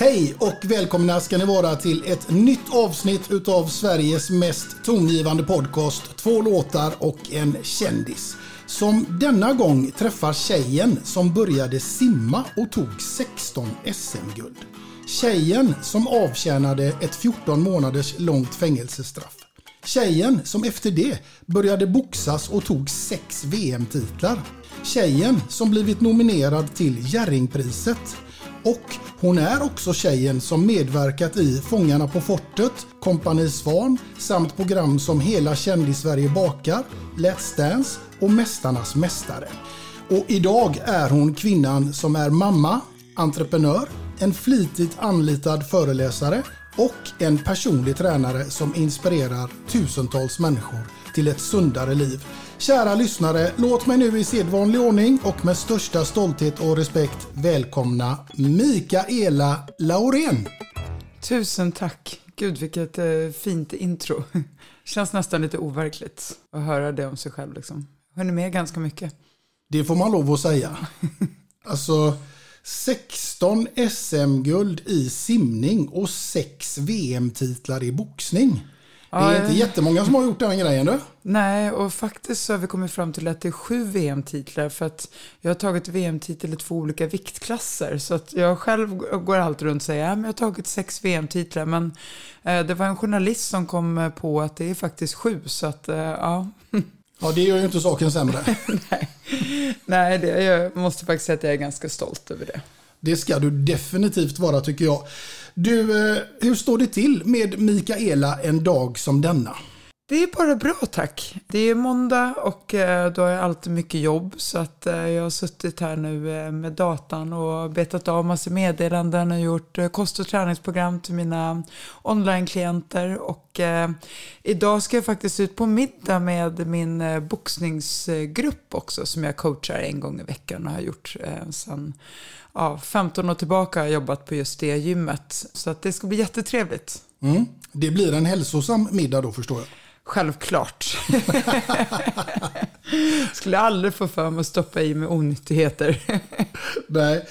Hej och välkomna ska ni vara till ett nytt avsnitt utav Sveriges mest tongivande podcast Två låtar och en kändis. Som denna gång träffar tjejen som började simma och tog 16 SM-guld. Tjejen som avtjänade ett 14 månaders långt fängelsestraff. Tjejen som efter det började boxas och tog sex VM-titlar. Tjejen som blivit nominerad till Jerringpriset och hon är också tjejen som medverkat i Fångarna på fortet, Kompani Svan samt program som Hela kändis-Sverige bakar, Let's Dance och Mästarnas mästare. Och idag är hon kvinnan som är mamma, entreprenör, en flitigt anlitad föreläsare och en personlig tränare som inspirerar tusentals människor till ett sundare liv. Kära lyssnare, låt mig nu i sedvanlig ordning och med största stolthet och respekt välkomna Mikaela Laurén. Tusen tack. Gud vilket eh, fint intro. Känns nästan lite overkligt att höra det om sig själv. Liksom. Hon är med ganska mycket. Det får man lov att säga. alltså 16 SM-guld i simning och 6 VM-titlar i boxning. Det är inte jättemånga som har gjort den grejen du. Nej, och faktiskt så har vi kommit fram till att det är sju VM-titlar för att jag har tagit VM-titel i två olika viktklasser. Så att jag själv går alltid runt och säger att jag har tagit sex VM-titlar. Men eh, det var en journalist som kom på att det är faktiskt sju. Så att, eh, ja. Ja, det gör ju inte saken sämre. Nej, Nej det, jag måste faktiskt säga att jag är ganska stolt över det. Det ska du definitivt vara tycker jag. Du, eh, hur står det till med Mikaela en dag som denna? Det är bara bra tack. Det är måndag och eh, då har jag alltid mycket jobb så att eh, jag har suttit här nu eh, med datan och betat av massor meddelanden och gjort kost och träningsprogram till mina onlineklienter. och idag ska jag faktiskt ut på middag med min boxningsgrupp också som jag coachar en gång i veckan och har gjort sedan ja, 15 år tillbaka har jag jobbat på just det gymmet. Så att det ska bli jättetrevligt. Mm. Det blir en hälsosam middag då förstår jag. Självklart. Skulle aldrig få för mig att stoppa i med onyttigheter. Nej.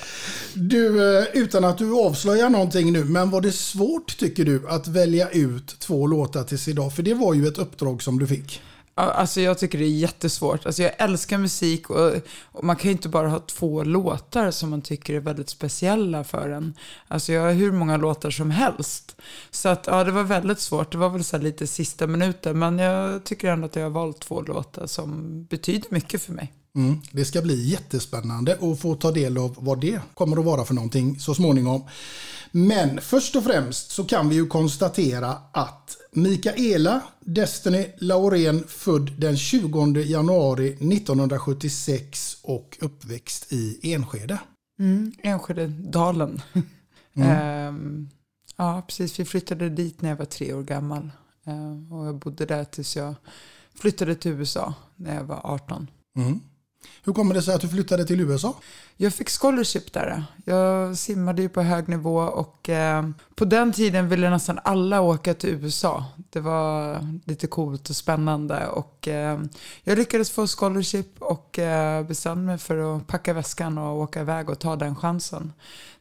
Du, eh, utan att du avslöjar någonting nu, men var det svårt tycker du att välja ut två låtar tills idag? För det var ju ett uppdrag som du fick. Alltså jag tycker det är jättesvårt. Alltså jag älskar musik och, och, man kan ju inte bara ha två låtar som man tycker är väldigt speciella för en. Alltså jag har hur många låtar som helst. Så att ja, det var väldigt svårt. Det var väl så lite sista minuten. Men jag tycker ändå att jag har valt två låtar som betyder mycket för mig. Mm, det ska bli jättespännande att få ta del av vad det kommer att vara för någonting så småningom. Men först och främst så kan vi ju konstatera att Mikaela Destiny Laurén född den 20 januari 1976 och uppväxt i Enskede. Mm, Enskededalen. Mm. ehm, ja, precis. Vi flyttade dit när jag var tre år gammal. Ehm, och jag bodde där tills jag flyttade till USA när jag var 18. Mm. Hur kommer det sig att du flyttade till USA? Jag fick scholarship där. Jag simmade ju på hög nivå och eh, på den tiden ville nästan alla åka till USA. Det var lite coolt och spännande och eh, jag lyckades få scholarship och eh, bestämde mig för att packa väskan och åka iväg och ta den chansen.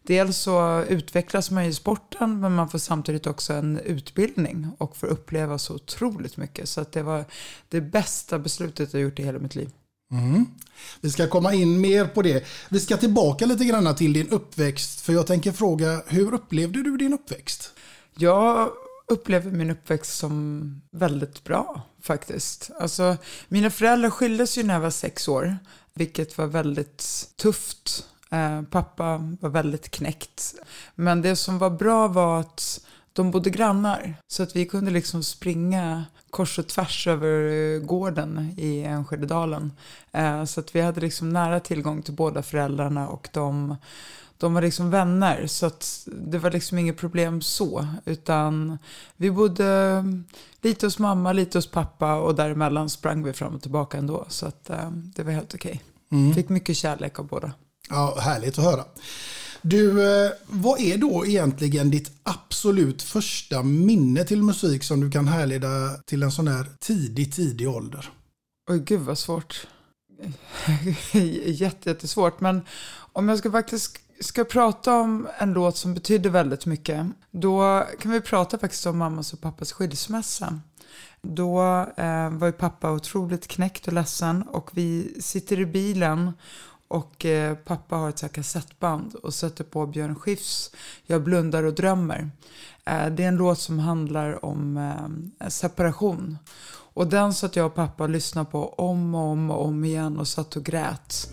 Dels så utvecklas man i sporten men man får samtidigt också en utbildning och får uppleva så otroligt mycket. Så att det var det bästa beslutet jag gjort i hela mitt liv. Mm. Vi ska komma in mer på det. Vi ska tillbaka lite grann till din uppväxt. För jag tänker fråga, hur upplevde du din uppväxt? Jag upplever min uppväxt som väldigt bra faktiskt. Alltså, mina föräldrar skildes ju när jag var sex år, vilket var väldigt tufft. Eh, pappa var väldigt knäckt. Men det som var bra var att de bodde grannar. Så att vi kunde liksom springa kors och tvärs över eh, gården i Enskededalen. Eh, så att vi hade liksom nära tillgång till båda föräldrarna och de, de var liksom vänner. Så att det var liksom inget problem så. Utan vi bodde lite hos mamma, lite hos pappa och däremellan sprang vi fram och tillbaka ändå. Så att eh, det var helt okej. Okay. Mm. Fick mycket kärlek av båda. Ja, härligt att höra. Du, eh, vad är då egentligen ditt absolut första minne till musik som du kan härleda till en sån här tidig, tidig ålder? Oj, gud vad svårt. Jätte, jättesvårt. Men om jag ska faktiskt ska prata om en låt som betyder väldigt mycket, då kan vi prata faktiskt om mammas och pappas skilsmässa. Då eh, var ju pappa otroligt knäckt och ledsen och vi sitter i bilen och eh, pappa har ett så kassettband och sätter på Björn Skifs Jag blundar och drömmer. Eh, det är en låt som handlar om eh, separation. Och den satt jag och pappa och lyssnade på om och om och om igen och satt och grät.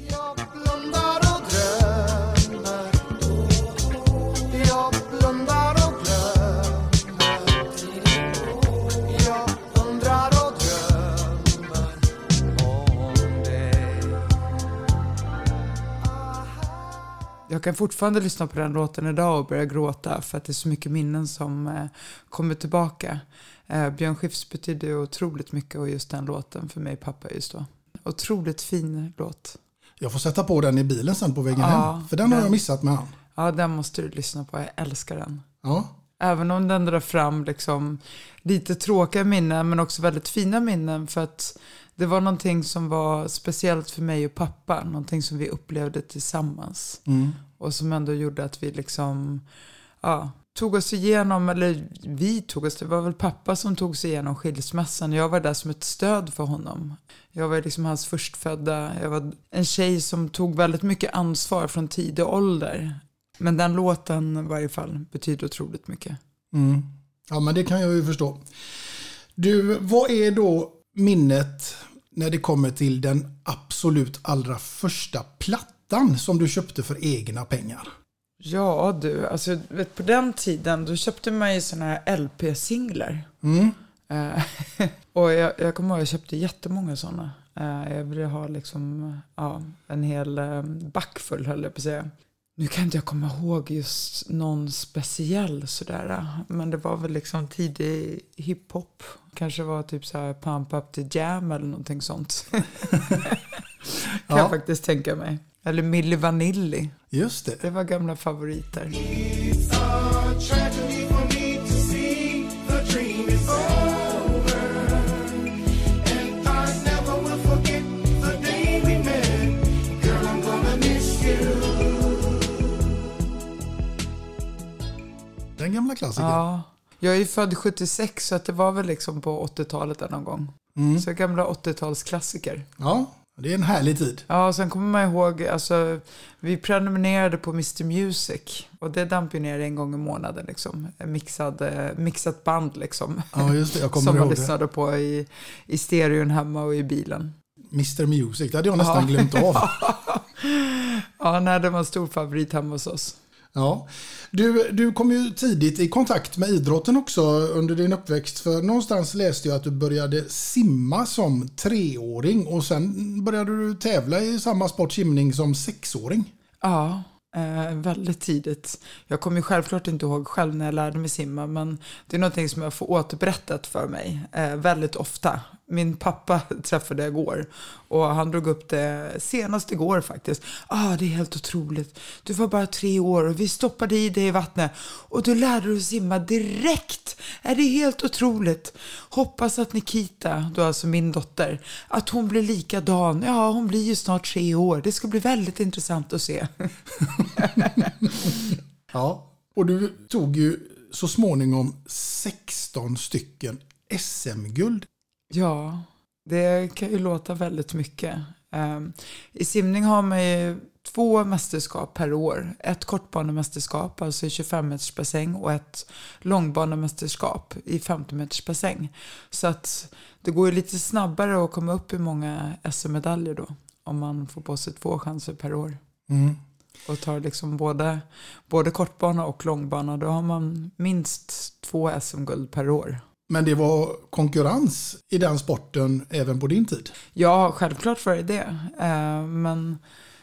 Jag kan fortfarande lyssna på den låten idag och börja gråta för att det är så mycket minnen som eh, kommer tillbaka. Eh, Björn Skifs betyder otroligt mycket och just den låten för mig pappa just då. Otroligt fin låt. Jag får sätta på den i bilen sen på vägen ja, hem. För den, den har jag missat med han. Ja, den måste du lyssna på. Jag älskar den. Ja. Även om den drar fram liksom lite tråkiga minnen men också väldigt fina minnen för att det var någonting som var speciellt för mig och pappa. Någonting som vi upplevde tillsammans. Mm. Och som ändå gjorde att vi liksom ja, tog oss igenom, eller vi tog oss, det var väl pappa som tog sig igenom skilsmässan. Jag var där som ett stöd för honom. Jag var liksom hans förstfödda. Jag var en tjej som tog väldigt mycket ansvar från tidig ålder. Men den låten i varje fall betyder otroligt mycket. Mm. Ja, men det kan jag ju förstå. Du, vad är då minnet när det kommer till den absolut allra första plattan som du köpte för egna pengar? Ja du, alltså vet, på den tiden då köpte man ju sådana här LP-singlar. Mm. Uh, och jag, jag kommer ihåg att jag köpte jättemånga sådana. Uh, jag ville ha liksom, ja, en hel um, back full höll jag på att säga. Nu kan inte jag komma ihåg just någon speciell sådär. Men det var väl liksom tidig hiphop. Kanske var typ så här Pump Up The Jam eller någonting sånt. kan ja. jag faktiskt tänka mig. Eller Milli Vanilli. Just det. Det var gamla favoriter. Den gamla klassikern. Ja. Jag är ju född 76 så att det var väl liksom på 80-talet där någon gång. Mm. Så gamla 80-talsklassiker. Ja, det är en härlig tid. Ja, och sen kommer man ihåg, alltså, vi prenumererade på Mr Music. Och det damp ju ner en gång i månaden, liksom. Mixad, eh, mixat band, liksom. Ja, just det. Jag kommer Som man lyssnade på i, i stereon hemma och i bilen. Mr Music, det hade jag nästan ja. glömt av. ja, nej, det var en stor favorit hemma hos oss. Ja. Du, du kom ju tidigt i kontakt med idrotten också under din uppväxt. För någonstans läste jag att du började simma som treåring och sen började du tävla i samma sport simning som sexåring. Ja, eh, väldigt tidigt. Jag kommer ju självklart inte ihåg själv när jag lärde mig simma, men det är någonting som jag får återberättat för mig eh, väldigt ofta. Min pappa träffade jag igår och han drog upp det senast igår faktiskt. Ah, det är helt otroligt. Du var bara tre år och vi stoppade i dig i vattnet och du lärde dig att simma direkt. Är det helt otroligt? Hoppas att Nikita, då alltså min dotter, att hon blir likadan. Ja, hon blir ju snart tre år. Det ska bli väldigt intressant att se. ja, och du tog ju så småningom 16 stycken SM-guld. Ja, det kan ju låta väldigt mycket. Um, I simning har man ju två mästerskap per år. Ett kortbanemästerskap, alltså i 25 meters bassäng och ett långbanemästerskap i 50 meters bassäng. Så att det går ju lite snabbare att komma upp i många SM-medaljer då. Om man får på sig två chanser per år. Mm. Och tar liksom både, både kortbana och långbana. Då har man minst två SM-guld per år. Men det var konkurrens i den sporten även på din tid? Ja, självklart var det det. Eh, men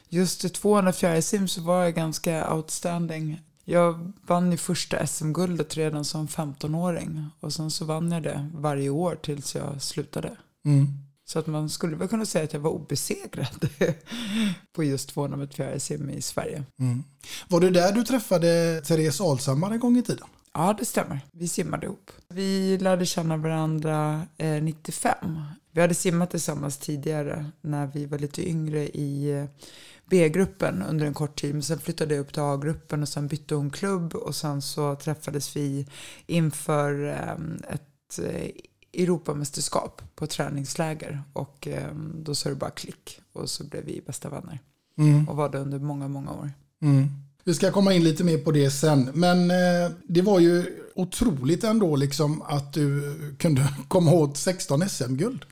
just i 200 fjärilsim så var jag ganska outstanding. Jag vann ju första SM-guldet redan som 15-åring. Och sen så vann jag det varje år tills jag slutade. Mm. Så att man skulle väl kunna säga att jag var obesegrad på just 200 meter fjärilsim i Sverige. Mm. Var det där du träffade Therese Alshammar en gång i tiden? Ja, det stämmer. Vi simmade ihop. Vi lärde känna varandra eh, 95. Vi hade simmat tillsammans tidigare när vi var lite yngre i eh, B-gruppen under en kort tid. Men sen flyttade jag upp till A-gruppen och sen bytte hon klubb och sen så träffades vi inför eh, ett eh, Europamästerskap på träningsläger och eh, då sa det bara klick och så blev vi bästa vänner. Mm. Och var det under många, många år. Mm. Vi ska komma in lite mer på det sen. Men eh, det var ju otroligt ändå liksom att du kunde komma åt 16 SM-guld.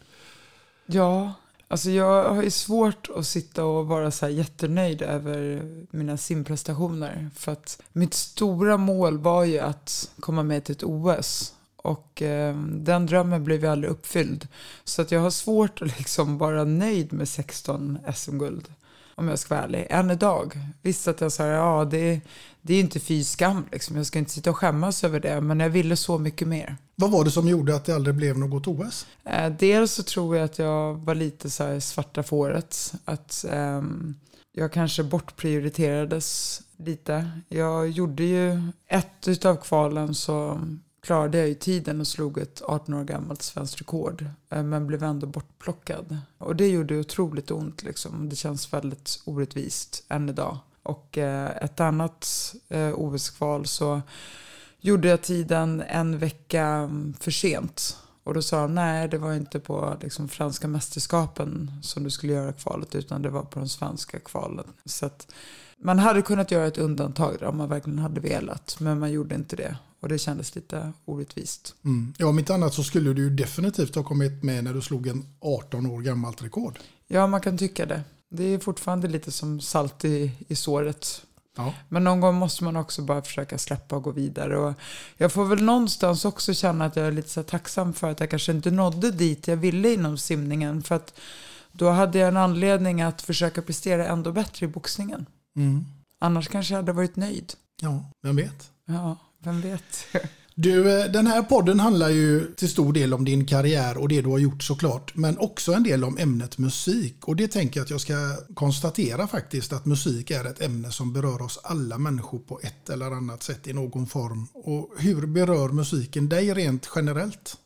Ja, alltså jag har ju svårt att sitta och vara så här jättenöjd över mina simprestationer. För att mitt stora mål var ju att komma med till ett OS. Och eh, den drömmen blev ju aldrig uppfylld. Så att jag har svårt att liksom vara nöjd med 16 SM-guld om jag ska vara ärlig, än idag. Visst att jag sa, ja det, det är inte fy skam liksom. Jag ska inte sitta och skämmas över det, men jag ville så mycket mer. Vad var det som gjorde att det aldrig blev något OS? Eh, dels så tror jag att jag var lite så svarta fåret. Att eh, jag kanske bortprioriterades lite. Jag gjorde ju ett av kvalen så klarade jag ju tiden och slog ett 18 år gammalt svenskt rekord. Eh, men blev ändå bortplockad. Och det gjorde otroligt ont liksom. Det känns väldigt orättvist än idag. Och eh, ett annat eh, OS-kval så gjorde jag tiden en vecka mm, för sent. Och då sa de, nej det var inte på liksom, franska mästerskapen som du skulle göra kvalet utan det var på de svenska kvalen. Så att man hade kunnat göra ett undantag där om man verkligen hade velat. Men man gjorde inte det. Och det kändes lite orättvist. Mm. Ja, om inte annat så skulle du definitivt ha kommit med när du slog en 18 år gammalt rekord. Ja, man kan tycka det. Det är fortfarande lite som salt i, i såret. Ja. Men någon gång måste man också bara försöka släppa och gå vidare. Och jag får väl någonstans också känna att jag är lite så tacksam för att jag kanske inte nådde dit jag ville inom simningen. För att då hade jag en anledning att försöka prestera ändå bättre i boxningen. Mm. Annars kanske jag hade varit nöjd. Ja, vem vet? Ja, vem vet. Du, eh, den här podden handlar ju till stor del om din karriär och det du har gjort såklart. Men också en del om ämnet musik. Och det tänker jag att jag ska konstatera faktiskt att musik är ett ämne som berör oss alla människor på ett eller annat sätt i någon form. Och hur berör musiken dig rent generellt?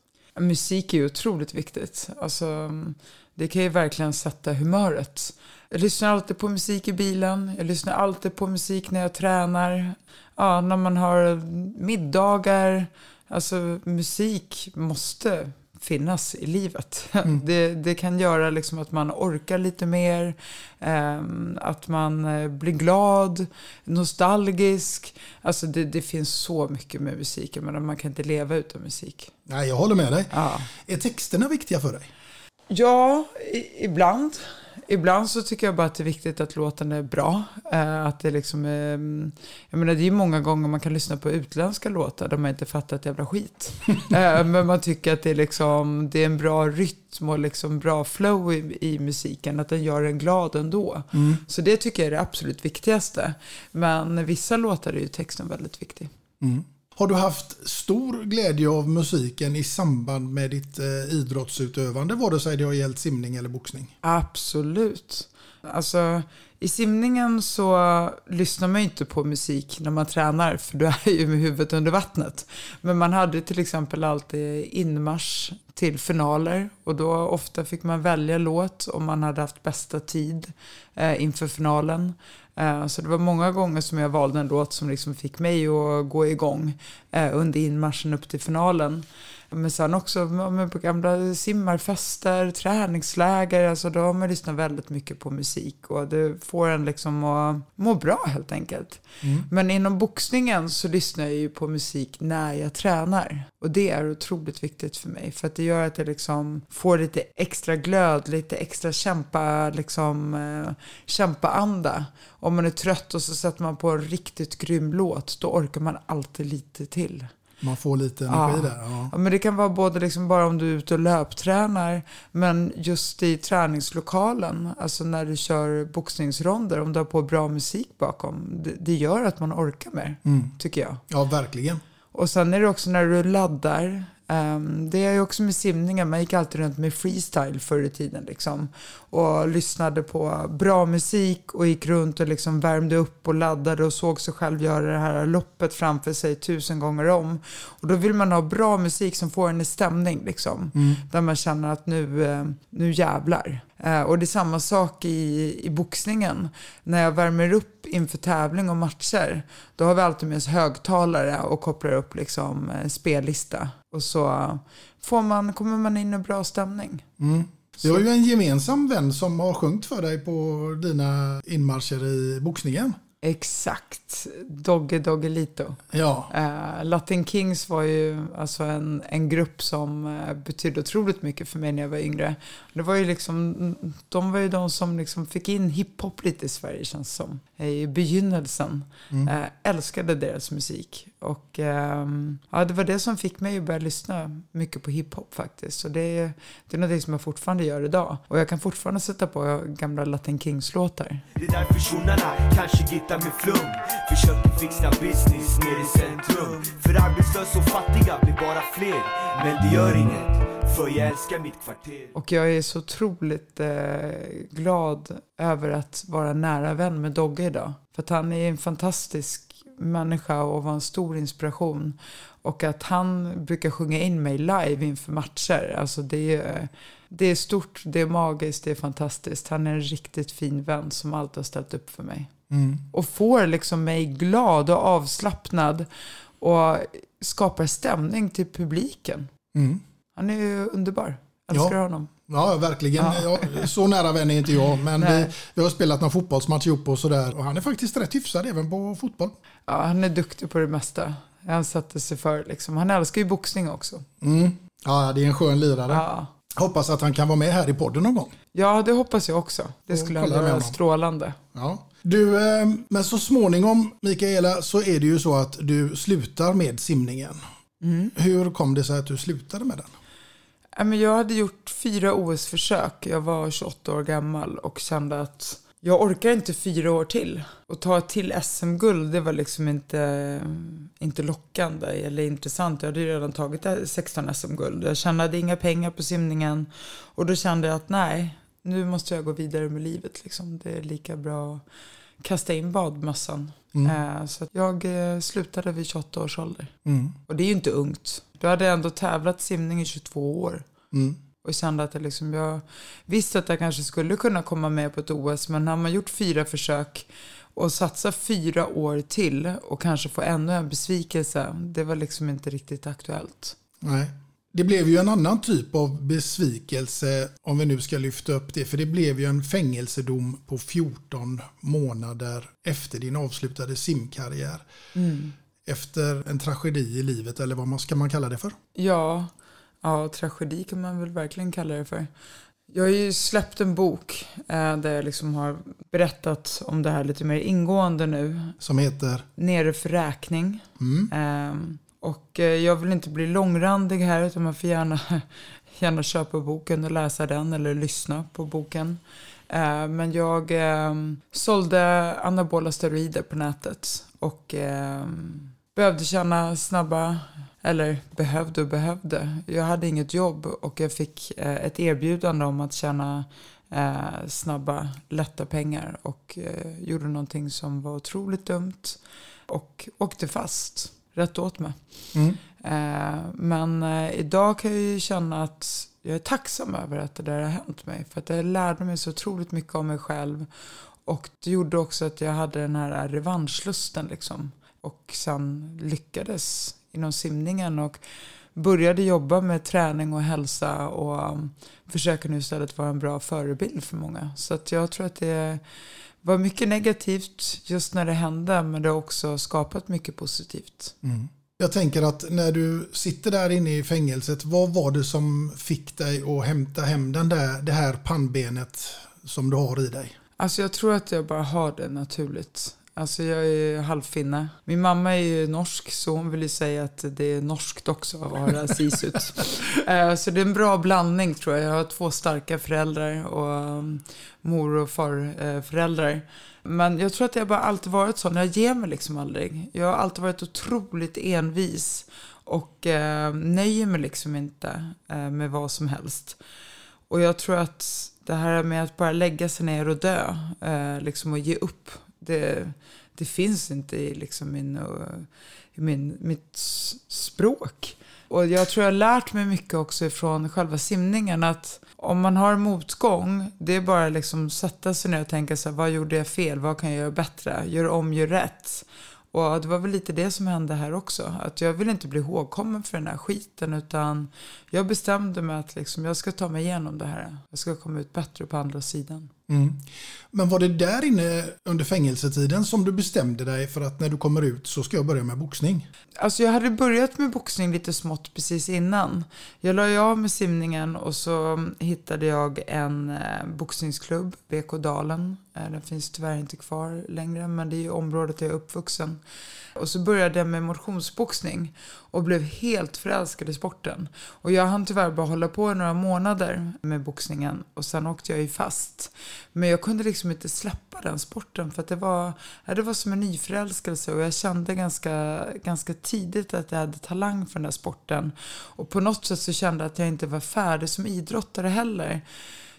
Musik är ju otroligt viktigt. Alltså, det kan ju verkligen sätta humöret. Jag lyssnar alltid på musik i bilen. Jag lyssnar alltid på musik när jag tränar. Ja, när man har middagar. Alltså musik måste finnas i livet. Mm. Det, det, kan göra liksom att man orkar lite mer, eh, att man eh, blir glad, nostalgisk. Alltså det, det, finns så mycket med musiken, men man kan inte leva utan musik. Nej, jag håller med dig. Ja. Är texterna viktiga för dig? Ja, i, ibland. Ibland så tycker jag bara att det är viktigt att låten är bra. Eh, att det liksom är, mm, jag menar det är ju många gånger man kan lyssna på utländska låtar där man inte fattar ett jävla skit. eh, men man tycker att det är, liksom, det är en bra rytm och liksom bra flow i, i musiken. Att den gör en glad ändå. Mm. Så det tycker jag är det absolut viktigaste. Men vissa låtar är ju texten väldigt viktig. Har du haft stor glädje av musiken i samband med ditt eh, idrottsutövande, vare sig det har gällt simning eller boxning? Absolut. Alltså, i simningen så lyssnar man ju inte på musik när man tränar, för du är ju med huvudet under vattnet. Men man hade till exempel alltid inmarsch till finaler och då ofta fick man välja låt om man hade haft bästa tid eh, inför finalen. Eh, så det var många gånger som jag valde en låt som liksom fick mig att gå igång eh, under inmarschen upp till finalen. Men sen också men på gamla simmarfester, träningsläger, alltså då har man lyssnat väldigt mycket på musik och det får en liksom att må bra helt enkelt. Men inom boxningen så lyssnar jag ju på musik när jag tränar. Och det är otroligt viktigt för mig för att det gör att jag liksom får lite extra glöd, lite extra kämpa, liksom, eh, kämpaanda. Om man är trött och så sätter man på en riktigt grym låt, då orkar man alltid lite till. Man får lite energi Ja. där. Ja. Ja, men det kan vara både liksom bara om du är ute och löptränar, men just i träningslokalen, alltså när du kör boxningsronder, om du har på bra musik bakom, det, det gör att man orkar mer, tycker jag. ja, verkligen. Och sen är det också när du laddar. Ehm, det är ju också med simningen, man gick alltid runt med freestyle förr i tiden. Liksom, och lyssnade på bra musik och gick runt och liksom värmde upp och laddade och såg sig själv göra det här loppet framför sig tusen gånger om. Och då vill man ha bra musik som får en i stämning. Liksom, Där man känner att nu, eh, nu jävlar. Eh, och det är samma sak i, i boxningen. När jag värmer upp inför tävling och matcher, då har vi alltid med oss högtalare och kopplar upp liksom en spellista. Och så får man, kommer man in i bra stämning. Vi har ju en gemensam vän som har sjungit för dig på dina inmarscher i boxningen. Exakt. Dogge Doggelito. Ja, Eh, Latin Kings var ju alltså en, en grupp som eh, betydde otroligt mycket för mig när jag var yngre. Det var ju liksom, de var ju de som liksom fick in hiphop lite i Sverige känns som. eh, I begynnelsen. Eh, älskade deras musik. Och ehm, ja, det var det som fick mig att börja lyssna mycket på hiphop faktiskt. Och det, är- det är något som jag fortfarande gör idag. Och jag kan fortfarande sätta på gamla Latin Kings-låtar. Det är därför tjonarna kanske gittar med flum Försöker fixa business nere i centrum För arbetslösa och fattiga blir bara fler Men det gör inget, för jag älskar mitt kvarter Och jag är så otroligt eh, glad över att vara nära vän med Dogge idag. För att han är en fantastisk människa och var en stor inspiration. Och att han brukar sjunga in mig live inför matcher. Alltså det är, det är stort, det är magiskt, det är fantastiskt. Han är en riktigt fin vän som alltid har ställt upp för mig. Och får liksom mig glad och avslappnad och skapar stämning till publiken. Han är ju underbar. Älskar Ja. honom. Ja verkligen. Ja. Ja, så nära vän är inte jag, men vi, vi har spelat någon fotbollsmatch ihop och sådär. Och han är faktiskt rätt hyfsad även på fotboll. Ja, han är duktig på det mesta. Han satte sig för liksom. Han älskar ju boxning också. Ja, det är en skön lirare. Ja. Hoppas att han kan vara med här i podden någon gång. ja, det hoppas jag också. Det skulle vara strålande. Ja. Du, eh, men så småningom, Mikaela, så är det ju så att du slutar med simningen. Hur kom det sig att du slutade med den? Jag hade gjort fyra OS-försök. Jag var 28 år gammal och kände att jag orkar inte fyra år till. Och ta ett till SM-guld, det var liksom inte, inte lockande eller intressant. Jag hade ju redan tagit 16 SM-guld. Jag tjänade inga pengar på simningen. Och då kände jag att nej, nu måste jag gå vidare med livet. Liksom. Det är lika bra att kasta in badmössan. Eh, Så jag eh, slutade vid 28 års ålder. Och det är ju inte ungt. Då hade ändå tävlat simning i 22 år. Och kände att jag, liksom, jag visste att jag kanske skulle kunna komma med på ett OS. Men har man gjort fyra försök och satsa fyra år till och kanske få ännu en besvikelse. Det var liksom inte riktigt aktuellt. Nej. Det blev ju en annan typ av besvikelse om vi nu ska lyfta upp det. För det blev ju en fängelsedom på 14 månader efter din avslutade simkarriär. Efter en tragedi i livet eller vad man ska man kalla det för. Ja, ja, tragedi kan man väl verkligen kalla det för. Jag har ju släppt en bok eh, där jag liksom har berättat om det här lite mer ingående nu. Som heter? Nere för räkning. Eh, och eh, jag vill inte bli långrandig här utan man får gärna, gärna köpa boken och läsa den eller lyssna på boken. Eh, men jag ehm, sålde anabola steroider på nätet och ehm, behövde tjäna snabba eller behövde och behövde. Jag hade inget jobb och jag fick eh, ett erbjudande om att tjäna snabba, lätta pengar och gjorde någonting som var otroligt dumt och åkte fast. Rätt åt mig. Mm. Eh, men eh, idag kan jag ju känna att jag är tacksam över att det där har hänt mig. För att jag lärde mig så otroligt mycket om mig själv. Och det gjorde också att jag hade den här revanschlusten liksom. Och sen lyckades inom simningen och började jobba med träning och hälsa och um, försöker nu istället vara en bra förebild för många. Så att jag tror att det var mycket negativt just när det hände men det har också skapat mycket positivt. Jag tänker att när du sitter där inne i fängelset, vad var det som fick dig att hämta hem den där, det här pannbenet som du har i dig? Alltså jag tror att jag bara har det naturligt. Alltså jag är halvfinne. Min mamma är ju norsk så hon vill ju säga att det är norskt också att vara sisut. Eh, så det är en bra blandning tror jag. Jag har två starka föräldrar och um, mor och farföräldrar. Men jag tror att jag bara alltid varit sån. Jag ger mig liksom aldrig. Jag har alltid varit otroligt envis. Och eh, nöjer mig liksom inte eh, med vad som helst. Och jag tror att det här med att bara lägga sig ner och dö, eh, liksom och ge upp, det, det finns inte i, liksom min, i min, mitt språk. Och jag tror jag har lärt mig mycket också från själva simningen att om man har motgång, det är bara liksom sätta sig ner och tänka så här, vad gjorde jag fel, vad kan jag göra bättre, gör om, gör rätt. Och det var väl lite det som hände här också. Att jag vill inte bli ihågkommen för den här skiten. Utan jag bestämde mig att liksom, jag ska ta mig igenom det här. Jag ska komma ut bättre på andra sidan. Mm. Men var det där inne under fängelsetiden som du bestämde dig för att när du kommer ut så ska jag börja med boxning? Alltså jag hade börjat med boxning lite smått precis innan. Jag la ju av med simningen och så hittade jag en eh, boxningsklubb, BK Dalen. Eh, den finns tyvärr inte kvar längre men det är ju området jag är uppvuxen. Och så började jag med motionsboxning och blev helt förälskad i sporten. Och jag hann tyvärr bara hålla på i några månader med boxningen och sen åkte jag ju fast. Men jag kunde liksom inte släppa den sporten för att det var, det var som en nyförälskelse och jag kände ganska, ganska tidigt att jag hade talang för den här sporten. Och på något sätt så kände jag att jag inte var färdig som idrottare heller.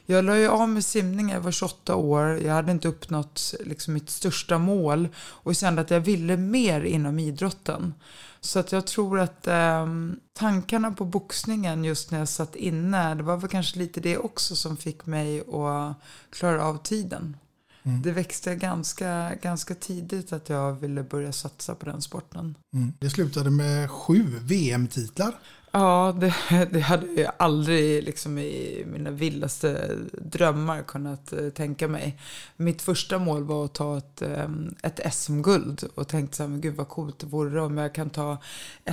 Jag la ju av med simning, jag var 28 år, jag hade inte uppnått liksom mitt största mål och kände att jag ville mer inom idrotten. Så att jag tror att eh, tankarna på boxningen just när jag satt inne, det var väl kanske lite det också som fick mig att klara av tiden. Det växte ganska, ganska tidigt att jag ville börja satsa på den sporten. Mm. Det slutade med sju VM-titlar. Ja, det, det hade jag aldrig liksom i mina vildaste drömmar kunnat eh, tänka mig. Mitt första mål var att ta ett, eh, ett SM-guld och tänkte så här, men gud vad coolt det vore om jag kan ta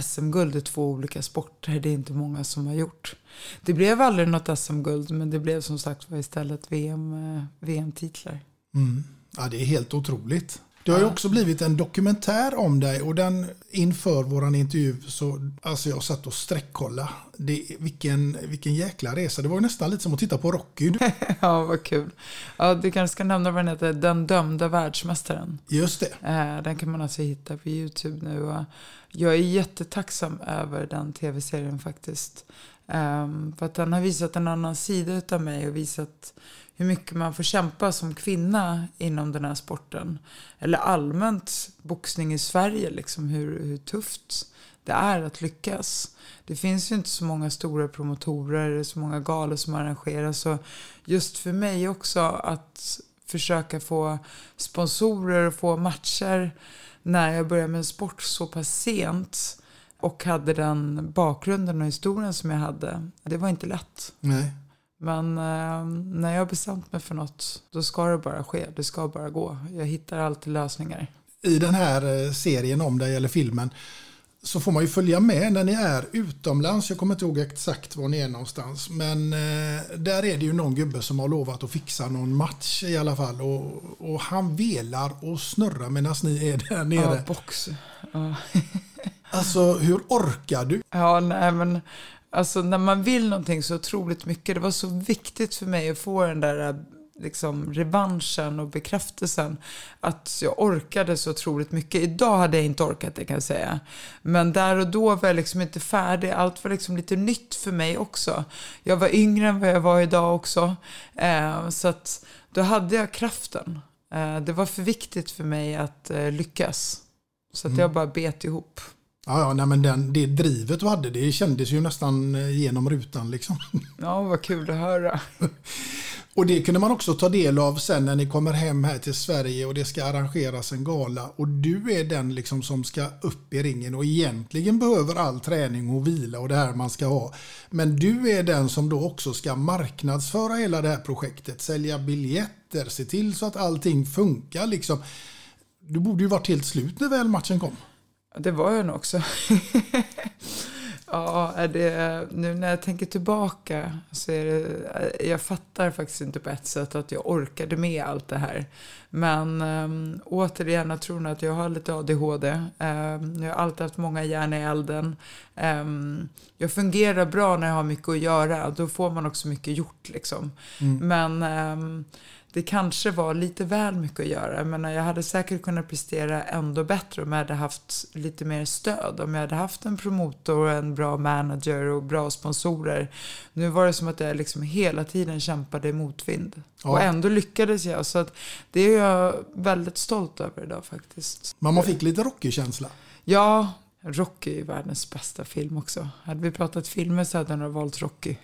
SM-guld i två olika sporter. Det är inte många som har gjort. Det blev aldrig något SM-guld, men det blev som sagt var istället VM, eh, VM-titlar. Mm. Ja, det är helt otroligt. Det har ju också blivit en dokumentär om dig och den inför våran intervju så alltså jag satt och sträckkolla. Det, vilken, vilken jäkla resa. Det var nästan lite som att titta på Rocky. ja, vad kul. Ja, du kanske ska nämna vad den heter, Den dömda världsmästaren. Just det. Eh, Den kan man alltså hitta på YouTube nu. Jag är jättetacksam över den tv-serien faktiskt. Ehm, För att den har visat en annan sida utav mig och visat hur mycket man får kämpa som kvinna inom den här sporten. Eller allmänt boxning i Sverige, liksom hur, hur tufft det är att lyckas. Det finns ju inte så många stora promotorer, så många galor som arrangeras. Så just för mig också att försöka få sponsorer och få matcher när jag började med sport så pass sent och hade den bakgrunden och historien som jag hade. Det var inte lätt. Nej. Men eh, när jag har bestämt mig för något, då ska det bara ske. Det ska bara gå. Jag hittar alltid lösningar. I den här eh, serien om dig, eller filmen, så får man ju följa med när ni är utomlands. Jag kommer inte ihåg exakt var ni är någonstans. Men eh, där är det ju någon gubbe som har lovat att fixa någon match i alla fall. Och, och han velar och snurrar medan ni är där nere. Ja, box. Ja. alltså hur orkar du? Ja, nej men alltså när man vill någonting så otroligt mycket. Det var så viktigt för mig att få den där liksom revanschen och bekräftelsen. Att jag orkade så otroligt mycket. Idag hade jag inte orkat det kan jag säga. Men där och då var jag liksom inte färdig. Allt var liksom lite nytt för mig också. Jag var yngre än vad jag var idag också. Eh, så att då hade jag kraften. Eh, det var för viktigt för mig att eh, lyckas. Så att mm. jag bara bet ihop. Ja, ja nej, men den, det drivet du hade, det kändes ju nästan eh, genom rutan liksom. Ja, vad kul att höra. Och det kunde man också ta del av sen när ni kommer hem här till Sverige och det ska arrangeras en gala. Och du är den liksom som ska upp i ringen och egentligen behöver all träning och vila och det här man ska ha. Men du är den som då också ska marknadsföra hela det här projektet, sälja biljetter, se till så att allting funkar liksom. Du borde ju varit helt slut när väl matchen kom. Det var jag nog också. Ja, det, nu när jag tänker tillbaka så är det, jag fattar faktiskt inte på ett sätt att jag orkade med allt det här. Men um, återigen, jag tror nog att jag har lite ADHD. Um, jag har alltid haft många järn i elden. Um, jag fungerar bra när jag har mycket att göra. Då får man också mycket gjort liksom. Mm. Men det kanske var lite väl mycket att göra. Jag, menar, jag hade säkert kunnat prestera ändå bättre om jag hade haft lite mer stöd. Om jag hade haft en promotor, en bra manager och bra sponsorer. Nu var det som att jag liksom hela tiden kämpade i motvind. Ja. Och ändå lyckades jag. Så att det är jag väldigt stolt över idag faktiskt. Men man fick lite Rocky-känsla? Ja, Rocky är världens bästa film också. Hade vi pratat filmer så hade jag nog valt Rocky.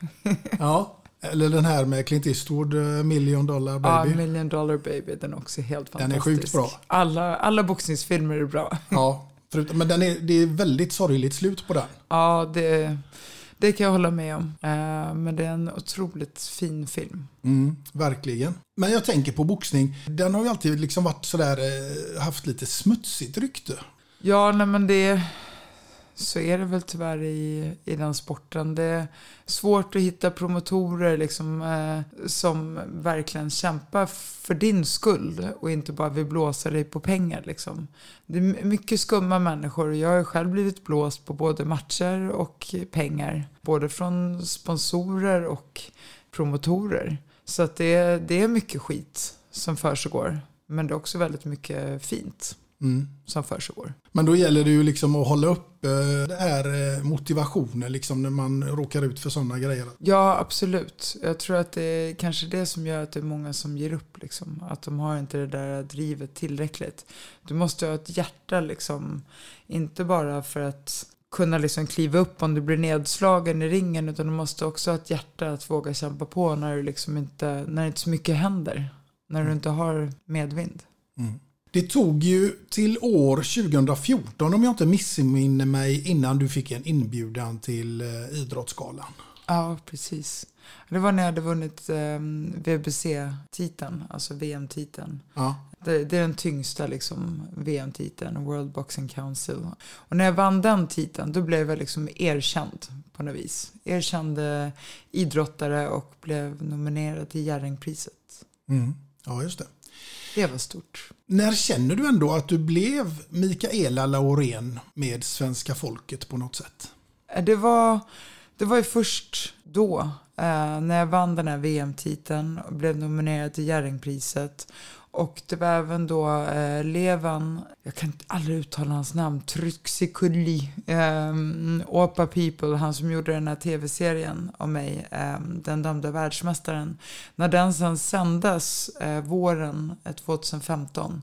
ja, eller den här med Clint Eastwood, eh, Million Dollar Baby. Ja, Million Dollar Baby. Den är också helt fantastisk. Den är sjukt bra. Alla, alla boxningsfilmer är bra. Ja, men den är, det är väldigt sorgligt slut på den. Ja, det, det kan jag hålla med om. Eh, men det är en otroligt fin film. Mm, verkligen. Men jag tänker på boxning. Den har ju alltid liksom varit sådär, eh, haft lite smutsigt rykte. Ja, nej men det så är det väl tyvärr i, i den sporten. Det är svårt att hitta promotorer liksom, eh, som verkligen kämpar för din skull och inte bara vill blåsa dig på pengar. Liksom. Det är mycket skumma människor. Jag har själv blivit blåst på både matcher och pengar. Både från sponsorer och promotorer. Så att det, det är mycket skit som försiggår. Men det är också väldigt mycket fint mm. som försiggår. Men då gäller det ju liksom att hålla upp eh, det här eh, motivationen liksom när man råkar ut för sådana grejer. Ja, absolut. Jag tror att det är kanske det som gör att det är många som ger upp. Liksom. Att de har inte det där drivet tillräckligt. Du måste ha ett hjärta liksom. Inte bara för att kunna liksom kliva upp om du blir nedslagen i ringen utan du måste också ha ett hjärta att våga kämpa på när, du liksom inte, när inte så mycket händer. När du inte har medvind. Mm. Det tog ju till år 2014 om jag inte missminner mig innan du fick en inbjudan till eh, Idrottsgalan. Ja, precis. Det var när jag hade vunnit eh, WBC-titeln, alltså VM-titeln. Ja. Det, det, är den tyngsta liksom, VM-titeln, World Boxing Council. Och när jag vann den titeln, då blev jag liksom erkänd på något vis. Erkänd idrottare och blev nominerad till Jerringpriset. Mm. Ja, just det. Det var stort. När känner du ändå att du blev Mikaela Laurén med svenska folket på något sätt? Eh, det var, det var ju först då, eh, när jag vann den här VM-titeln och blev nominerad till Jerringpriset. Och det var även då eh, Levan, jag kan aldrig uttala hans namn, Tryksikulli, eh, Opa People, han som gjorde den här tv-serien om mig, eh, Den dömda världsmästaren. När den sen sändes eh, våren eh, 2015,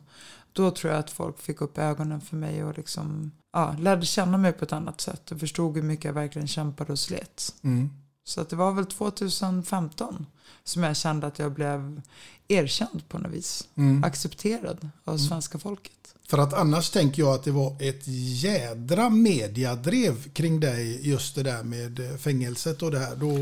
då tror jag att folk fick upp ögonen för mig och liksom, ja, lärde känna mig på ett annat sätt och förstod hur mycket jag verkligen kämpade och slet. Mm. Så att det var väl 2015 som jag kände att jag blev erkänd på något vis. Mm. Accepterad av mm. svenska folket. För att annars tänker jag att det var ett jädra mediadrev kring dig just det där med fängelset och det här. Då,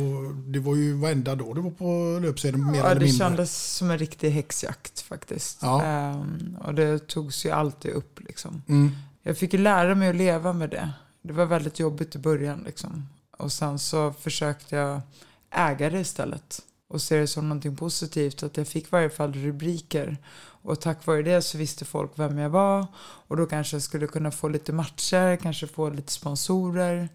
det var ju varenda dag det var på löpsedeln mer ja, eller mindre. det kändes som en riktig häxjakt faktiskt. Ja. Um, och det togs ju alltid upp liksom. Mm. Jag fick ju lära mig att leva med det. Det var väldigt jobbigt i början liksom. Och sen så försökte jag äga det istället. Och se det som någonting positivt. Att jag fick i varje fall rubriker. Och tack vare det så visste folk vem jag var. Och då kanske jag skulle kunna få lite matcher, kanske få lite sponsorer.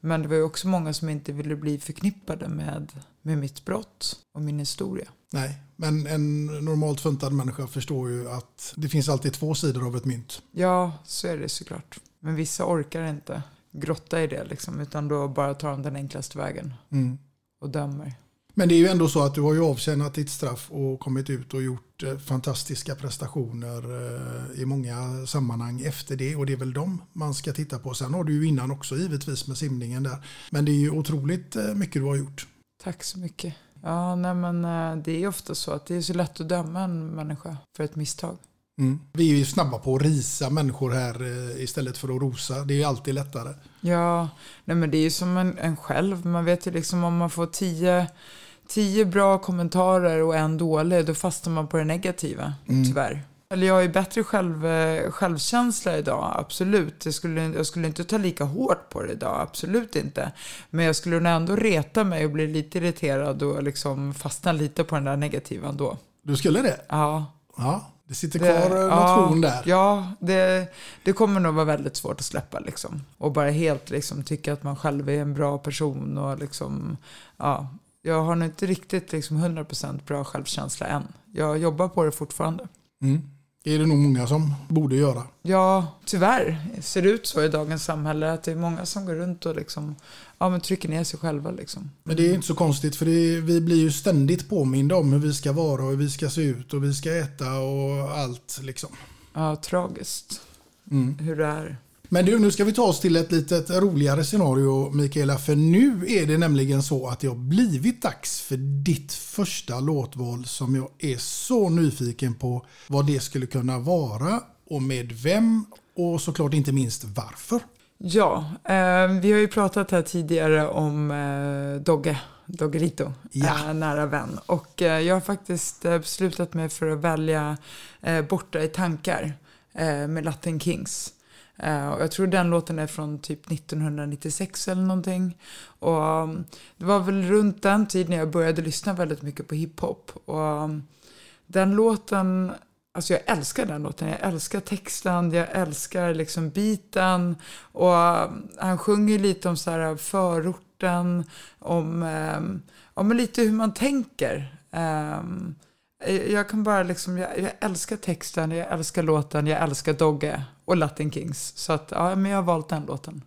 Men det var ju också många som inte ville bli förknippade med, med mitt brott och min historia. Nej, men en normalt funtad människa förstår ju att det finns alltid två sidor av ett mynt. Ja, så är det såklart. Men vissa orkar inte grotta i det liksom, utan då bara tar de den enklaste vägen Mm. och dömer. Men det är ju ändå så att du har ju avtjänat ditt straff och kommit ut och gjort eh, fantastiska prestationer eh, i många sammanhang efter det och det är väl dem man ska titta på. Sen har du ju innan också givetvis med simningen där. Men det är ju otroligt eh, mycket du har gjort. Tack så mycket. Ja, nej men det är ofta så att det är så lätt att döma en människa för ett misstag. Mm. Vi är ju snabba på att risa människor här eh, istället för att rosa. Det är ju alltid lättare. Ja, nej men det är ju som en, en själv. Man vet ju liksom om man får tio, tio bra kommentarer och en dålig, då fastnar man på det negativa, tyvärr. Eller jag har ju bättre själv, eh, självkänsla idag, absolut. Jag skulle, jag skulle inte ta lika hårt på det idag, absolut inte. Men jag skulle ändå reta mig och bli lite irriterad och liksom fastna lite på den där negativa ändå. Du skulle det? Ja. Ja, det sitter Det- kvar ja, nation där. Ja, det, det kommer nog vara väldigt svårt att släppa liksom. Och bara helt liksom tycka att man själv är en bra person och liksom, ja. Jag har nog inte riktigt liksom 100% bra självkänsla än. Jag jobbar på det fortfarande. Mm. Det är det nog många som borde göra. Ja, tyvärr ser det ut så i dagens samhälle att det är många som går runt och liksom, ja, men trycker ner sig själva. Liksom. Men det är inte så konstigt för det, vi blir ju ständigt påminda om hur vi ska vara och hur vi ska se ut och vi ska äta och allt liksom. Ja, tragiskt Mm. hur det är. Men du, nu ska vi ta oss till ett litet roligare scenario Mikaela. För nu är det nämligen så att det har blivit dags för ditt första låtval som jag är så nyfiken på vad det skulle kunna vara och med vem och såklart inte minst varför. Ja, eh, vi har ju pratat här tidigare om eh, Dogge, Doggerito, Ja. eh, nära vän. Och eh, jag har faktiskt eh, beslutat mig för att välja eh, Borta i tankar eh, med Latin Kings. Och jag tror den låten är från typ 1996 eller någonting. Och um, det var väl runt den tiden jag började lyssna väldigt mycket på hiphop. Och um, den låten, alltså jag älskar den låten. Jag älskar texten, jag älskar liksom beaten. Och eh, han sjunger lite om så här förorten, om, eh, om lite hur man tänker. Eh, jag kan bara liksom, jag, jag älskar texten, jag älskar låten, jag älskar Dogge och Latin Kings. Så att, ja, men jag har valt den låten.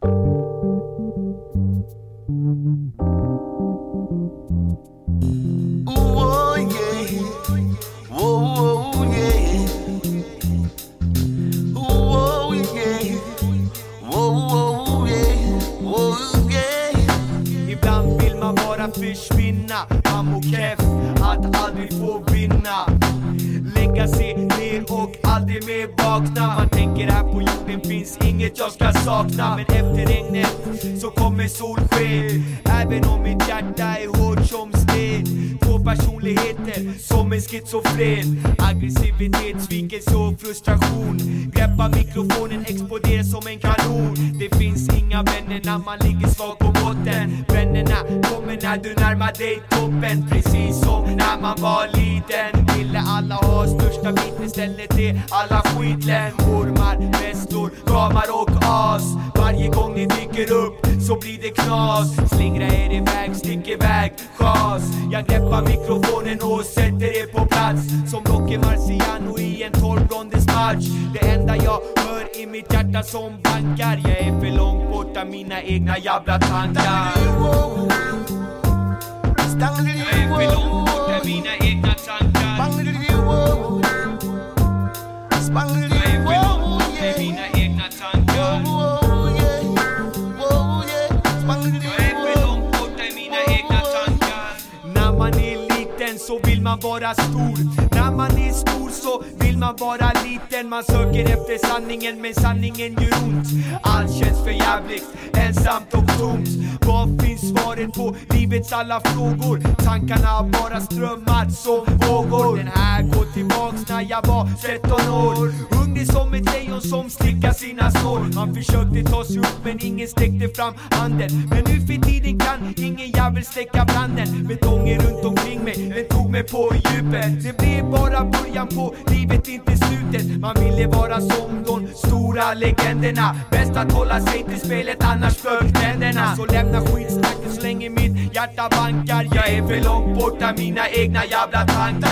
Egna jävla tankar. Livets frågor? Tankarna har bara strömmat som vågor. Den här går tillbaks när jag var 13 år. Hungrig som ett lejon som slickar sina sår Man försökte ta sig upp men ingen sträckte fram handen bankar. Jag är för långt borta, mina egna jävla tankar.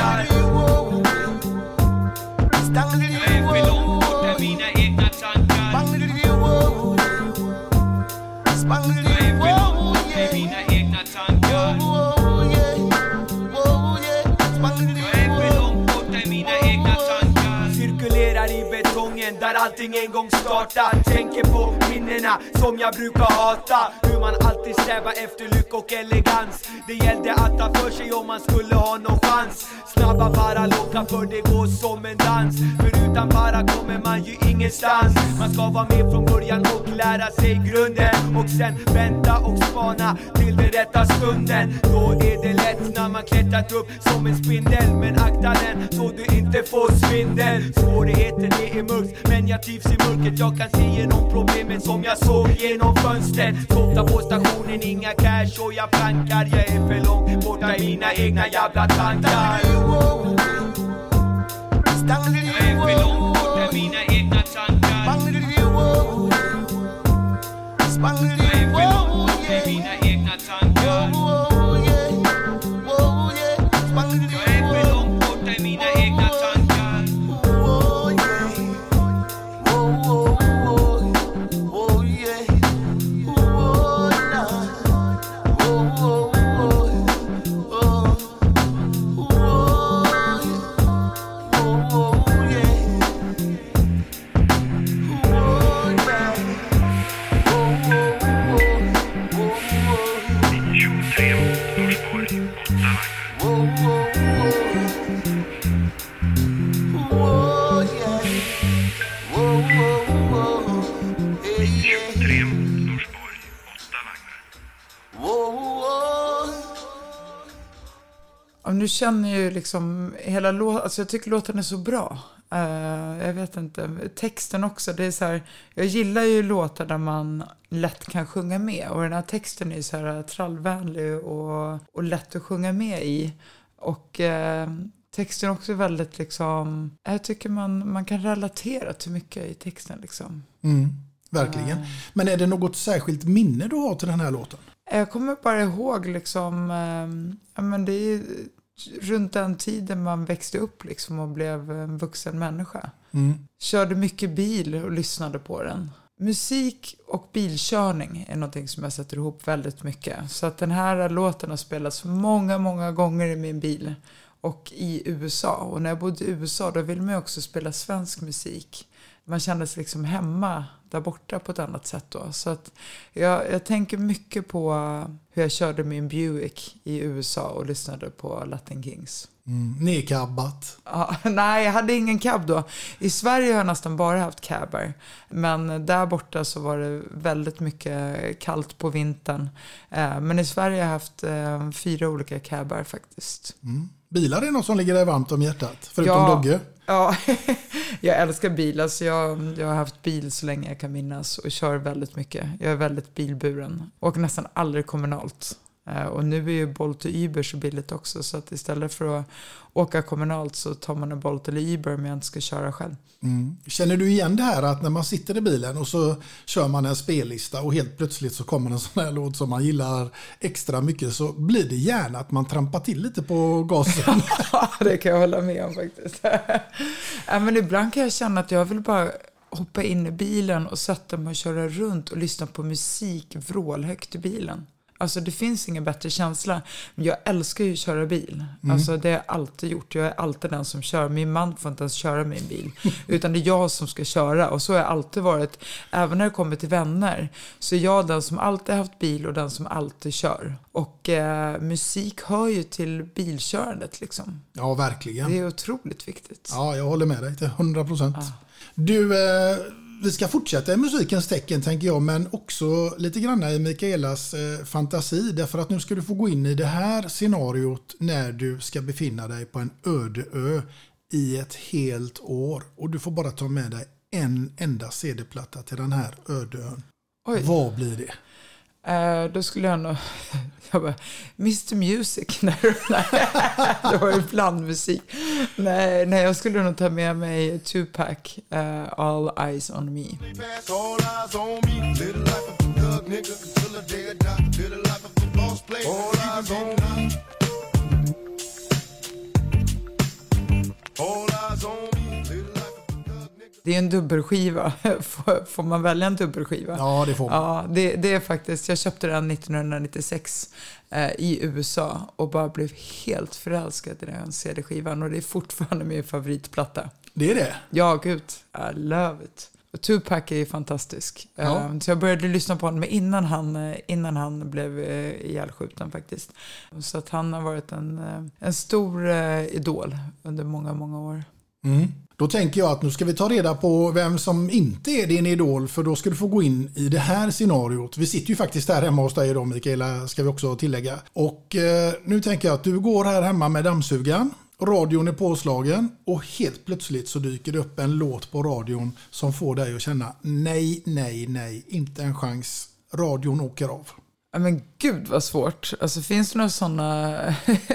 Allting en gång startat Tänker på minnena som jag brukar hata. Hur man alltid strävar efter lycka och elegans. Det gällde att ta för sig om man skulle ha någon chans. Snabba bara locka för det går som en dans. För utan bara kommer man ju ingenstans. Man ska vara med från början och lära sig grunden. Och sen vänta och spana till den rätta stunden. Då är det lätt när man klättrat upp som en spindel. Men akta den så du inte får svindel Svårigheten det är mörkt men jag jag trivs i mörkret Jag kan se genom problemen som jag såg genom fönstret. Softa på stationen, inga cash och jag plankar. Jag är för långt borta i mina egna jävla tankar. Jag är för långt borta i mina egna tankar. Nu känner ju liksom hela låten, alltså jag tycker låten är så bra. Eh, jag vet inte, texten också, det är så här, jag gillar ju låtar där man lätt kan sjunga med och den här texten är så här trallvänlig och, och lätt att sjunga med i. Och eh, texten är också väldigt liksom, jag tycker man, man kan relatera till mycket i texten liksom. Mm, verkligen. Men är det något särskilt minne du har till den här låten? Jag kommer bara ihåg liksom, ja men det är runt den tiden man växte upp liksom och blev en vuxen människa. Körde mycket bil och lyssnade på den. Musik och bilkörning är någonting som jag sätter ihop väldigt mycket. Så att den här låten har spelats många, många gånger i min bil. Och i USA. Och när jag bodde i USA då ville man ju också spela svensk musik. Man kände sig liksom hemma där borta på ett annat sätt då. Så att jag, jag tänker mycket på hur jag körde min Buick i USA och lyssnade på Latin Kings. Mm, nedkabbat. Ja, nej, jag hade ingen cab då. I Sverige har jag nästan bara haft cabbar. Men där borta så var det väldigt mycket kallt på vintern. Eh, Men i Sverige har jag haft eh, fyra olika cabbar faktiskt. Bilar är något som ligger dig varmt om hjärtat, förutom Ja. Dogge. Ja, jag älskar bilar så alltså, jag, jag har haft bil så länge jag kan minnas och kör väldigt mycket. Jag är väldigt bilburen. och nästan aldrig kommunalt. Eh, Och nu är ju Bolt och Uber så billigt också så att istället för att åka kommunalt så tar man en Bolt eller Uber om jag inte ska köra själv. Känner du igen det här att när man sitter i bilen och så kör man en spellista och helt plötsligt så kommer en sån här låt som man gillar extra mycket så blir det gärna att man trampar till lite på gasen. Ja, det kan jag hålla med om faktiskt. ja, men ibland kan jag känna att jag vill bara hoppa in i bilen och sätta mig och köra runt och lyssna på musik vrålhögt i bilen. Alltså det finns ingen bättre känsla. Jag älskar ju att köra bil. Alltså det har jag alltid gjort. Jag är alltid den som kör. Min man får inte ens köra min bil. Utan det är jag som ska köra. Och så har jag alltid varit. Även när det kommer till vänner. Så är jag den som alltid haft bil och den som alltid kör. Och eh, musik hör ju till bilkörandet liksom. Ja, verkligen. Det är otroligt viktigt. Ja, jag håller med dig till 100 procent. Du, eh, vi ska fortsätta i musikens tecken tänker jag, men också lite grann i Mikaelas eh, fantasi. Därför att nu ska du få gå in i det här scenariot när du ska befinna dig på en öde ö i ett helt år. Och du får bara ta med dig en enda CD-platta till den här öde ön, Oj. vad blir det? Eh, då skulle jag nog... Jag bara, Mr Music. Nej, det var ju blandmusik. Nej, nej, jag skulle nog ta med mig Tupac, uh, All Eyes On Me. All eyes on det är en dubbelskiva. Får, får man välja en dubbelskiva? Ja, det får man. Ja, det, det är faktiskt, jag köpte den 1996 eh, i USA och bara blev helt förälskad i den CD-skivan och det är fortfarande min favoritplatta. Det är det? Ja, gud. I love it. Tupac är ju fantastisk. Ja. Eh, Så jag började lyssna på honom innan han, eh, innan han blev eh, ihjälskjuten faktiskt. Så att han har varit en, en stor idol under många, många år. Mm. Då tänker jag att nu ska vi ta reda på vem som inte är din idol för då ska du få gå in i det här scenariot. Vi sitter ju faktiskt här hemma hos dig idag Mikaela, ska vi också tillägga. Och eh, nu tänker jag att du går här hemma med dammsugaren, radion är påslagen och helt plötsligt så dyker det upp en låt på radion som får dig att känna nej, nej, nej, inte en chans. Radion åker av. Ja, men gud vad svårt. Alltså finns det några sådana...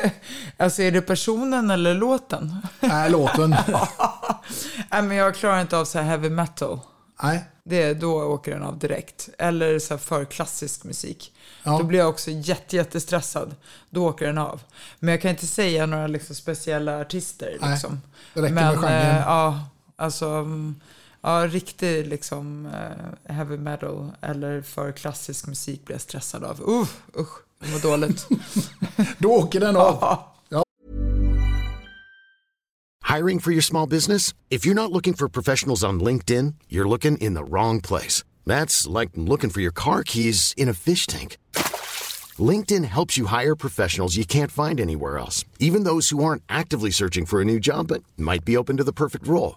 alltså är det personen eller låten? Nej, låten. Nej, men jag klarar inte av så här heavy metal. Nej. Det, då åker den av direkt. Eller så för klassisk musik. Ja. Då blir jag också jätte, jättestressad. Då åker den av. Men jag kan inte säga några liksom speciella artister. Nej, Liksom. det räcker Men, med genren. eh, ja, alltså... Ja, riktig liksom eh, heavy metal eller för klassisk musik blir jag stressad av. Uh, usch, det mår dåligt. Då åker den av. Ja. Hiring for your small business? If you're not looking for professionals on LinkedIn, you're looking in the wrong place. That's like looking for your car keys in a fish tank. LinkedIn helps you hire professionals you can't find anywhere else, even those who aren't actively searching for a new job but might be open to the perfect role.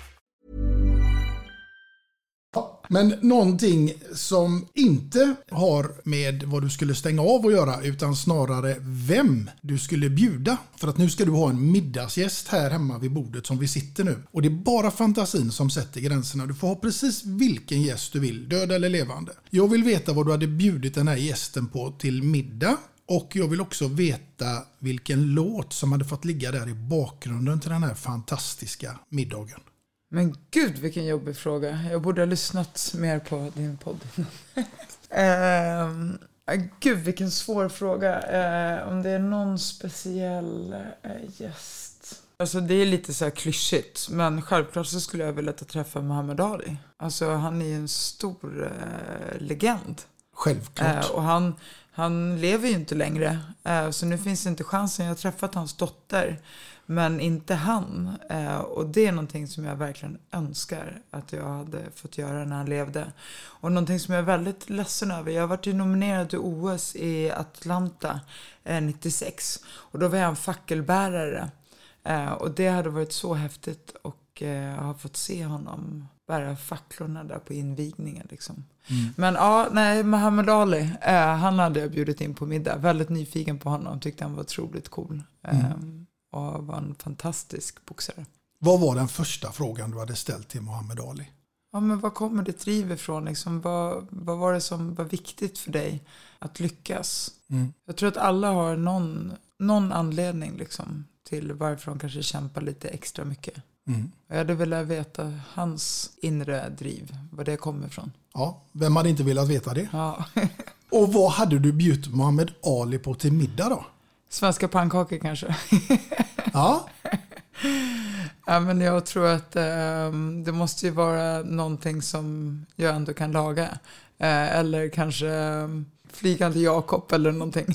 Men någonting som inte har med vad du skulle stänga av att göra utan snarare vem du skulle bjuda. För att nu ska du ha en middagsgäst här hemma vid bordet som vi sitter nu. Och det är bara fantasin som sätter gränserna. Du får ha precis vilken gäst du vill, död eller levande. Jag vill veta vad du hade bjudit den här gästen på till middag. Och jag vill också veta vilken låt som hade fått ligga där i bakgrunden till den här fantastiska middagen. Men gud vilken jobbig fråga. Jag borde ha lyssnat mer på din podd. Ehm, gud vilken svår fråga. Eh, om det är någon speciell eh, gäst. Alltså det är lite så här klyschigt. Men självklart så skulle jag vilja träffa Muhammad Ali. Alltså han är ju en stor eh, legend. Självklart. Och han, han lever ju inte längre. Så nu finns inte chansen. Jag har träffat hans dotter. Men inte han. Eh, och det är någonting som jag verkligen önskar att jag hade fått göra när han levde. Och någonting som jag är väldigt ledsen över. Jag varit ju nominerad till OS i Atlanta eh, 96. Och då var jag en fackelbärare. Eh, och det hade varit så häftigt. Och eh, ha fått se honom bära facklorna där på invigningen. Liksom. Men ja, nej, Muhammad Ali, eh, han hade jag bjudit in på middag. Väldigt nyfiken på honom, tyckte han var otroligt cool. Eh, och var en fantastisk boxare. Vad var den första frågan du hade ställt till Muhammad Ali? Ja, men var kommer ditt driv ifrån? Liksom, vad, vad var det som var viktigt för dig att lyckas? Jag tror att alla har någon, någon anledning liksom, till varför de kanske kämpar lite extra mycket. Jag hade velat veta hans inre driv, var det kommer ifrån. Ja, vem hade inte velat veta det? Ja. Och vad hade du bjudit Muhammad Ali på till middag då? Svenska pannkakor kanske. Ja, Ja, men jag tror att ehm, det måste ju vara någonting som jag ändå kan laga. Eh, eller kanske um, Flygande Jakob eller någonting.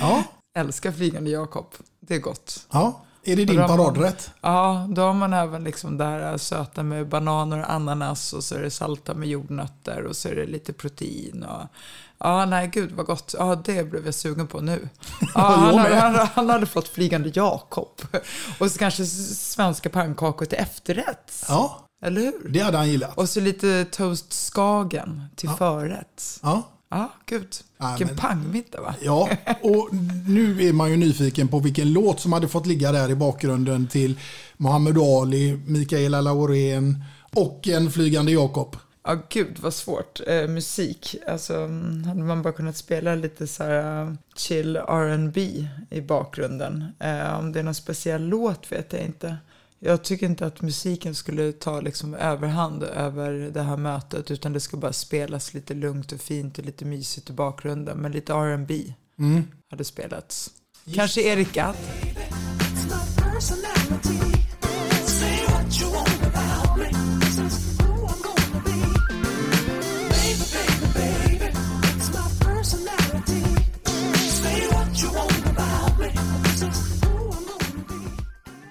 ja, Älskar Flygande Jakob. Det är gott. ja. Är det din man- paradrätt? Ja, då har man även liksom det här söta med bananer och ananas och så är det salta med jordnötter och så är det lite protein. Och, ja, nej gud vad gott. Ja, det blev jag sugen på nu. Ja, han, hade, han, han hade fått Flygande Jakob. Och så kanske svenska pannkakor till efterrätt. Ja, Eller hur? det hade han gillat. Och så lite toast skagen till förrätt. Ja. Ja, gud. Vilken pangmiddag va? Ja, och nu är man ju nyfiken på vilken låt som hade fått ligga där i bakgrunden till Muhammad Ali, Mikaela Laurén och en flygande Jakob. Ja, gud vad svårt. Eh, musik, alltså hade man bara kunnat spela lite så här eh, chill R&B i bakgrunden. Eh, om det är någon speciell låt vet jag inte. Jag tycker inte att musiken skulle ta liksom överhand över det här mötet utan det ska bara spelas lite lugnt och fint och lite mysigt i bakgrunden. Men lite R&B hade spelats. Kanske Erik Gadd.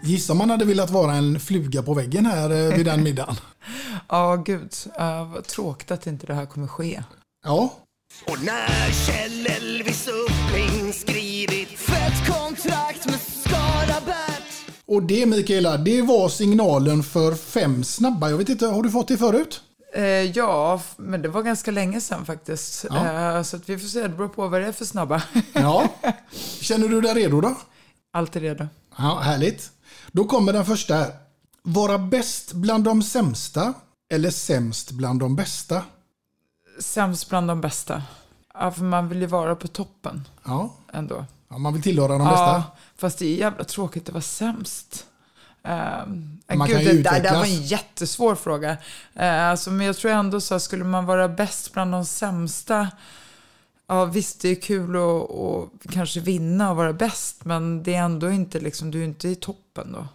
Gissa man hade velat vara en fluga på väggen här eh, vid den middagen. Ja, gud. Uh, vad tråkigt att inte det här kommer ske. Ja, Och när Kjell Elvis Uppling skrivit fett kontrakt med Skarabert och det Mikaela, det var signalen för fem snabba. Jag vet inte, har du fått det förut? Eh, ja, men det var ganska länge sedan faktiskt. Ja. Eh, så att vi får se, det beror på vad det är för snabba. Ja. Känner du dig redo då? Alltid redo. Ja, härligt. Då kommer den första här. Vara bäst bland de sämsta eller sämst bland de bästa? Sämst bland de bästa. Ja, för man vill ju vara på toppen Ja, ändå. ja man vill tillhöra de Ja, bästa. fast det är jävla tråkigt att vara sämst. Um, Man gud, kan ju det, där, det var en jättesvår fråga. Eh, alltså, men jag tror ändå så här, skulle man vara bäst bland de sämsta Ja, visst det är kul att, att kanske vinna och vara bäst, men det är ändå inte liksom, du är inte i toppen då.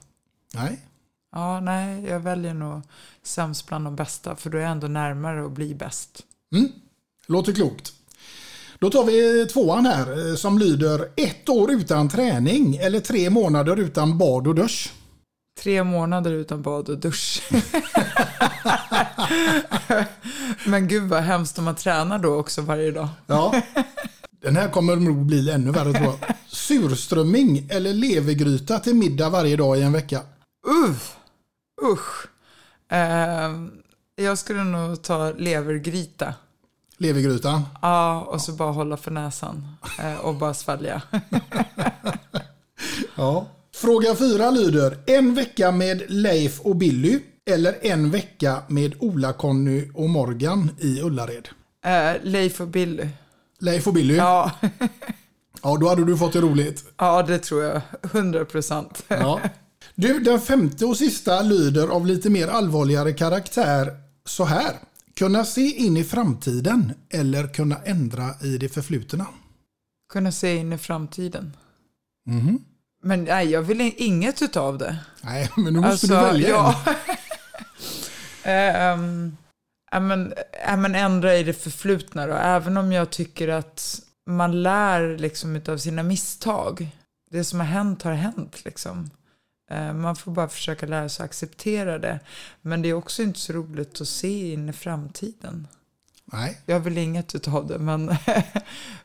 Nej. Ja, nej, jag väljer nog sämst bland de bästa, för då är jag ändå närmare att bli bäst. Låter klokt. Då tar vi tvåan här eh, som lyder ett år utan träning eller tre månader utan bad och dusch. Tre månader utan bad och dusch. Men gud vad hemskt om man tränar då också varje dag. Ja. Den här kommer nog bli ännu värre tror jag. Surströmming eller levergryta till middag varje dag i en vecka. Uff, usch. Ehm, jag skulle nog ta levergryta. Levergrytan. Ja, och så bara hålla för näsan eh, och bara svälja. Ja. Fråga fyra lyder en vecka med Leif och Billy eller en vecka med Ola, Conny och Morgan i Ullared. Eh, Leif och Billy. Leif och Billy? Ja. Ja, då hade du fått det roligt. ja, det tror jag. 100 procent. Ja. Du, den femte och sista lyder av lite mer allvarligare karaktär så här. Kunna se in i framtiden eller kunna ändra i det förflutna. Kunna se in i framtiden. Mhm. Men nej, jag vill in- inget utav det. Nej, men nu måste Alltså, du välja ja. Ehm, ja, men, ja, men ändra i det förflutna då. Även om jag tycker att man lär liksom utav sina misstag. Det som har hänt har hänt liksom. Eh, Man får bara försöka lära sig att acceptera det. Men det är också inte så roligt att se in i framtiden. Nej. Jag vill inget utav det, men,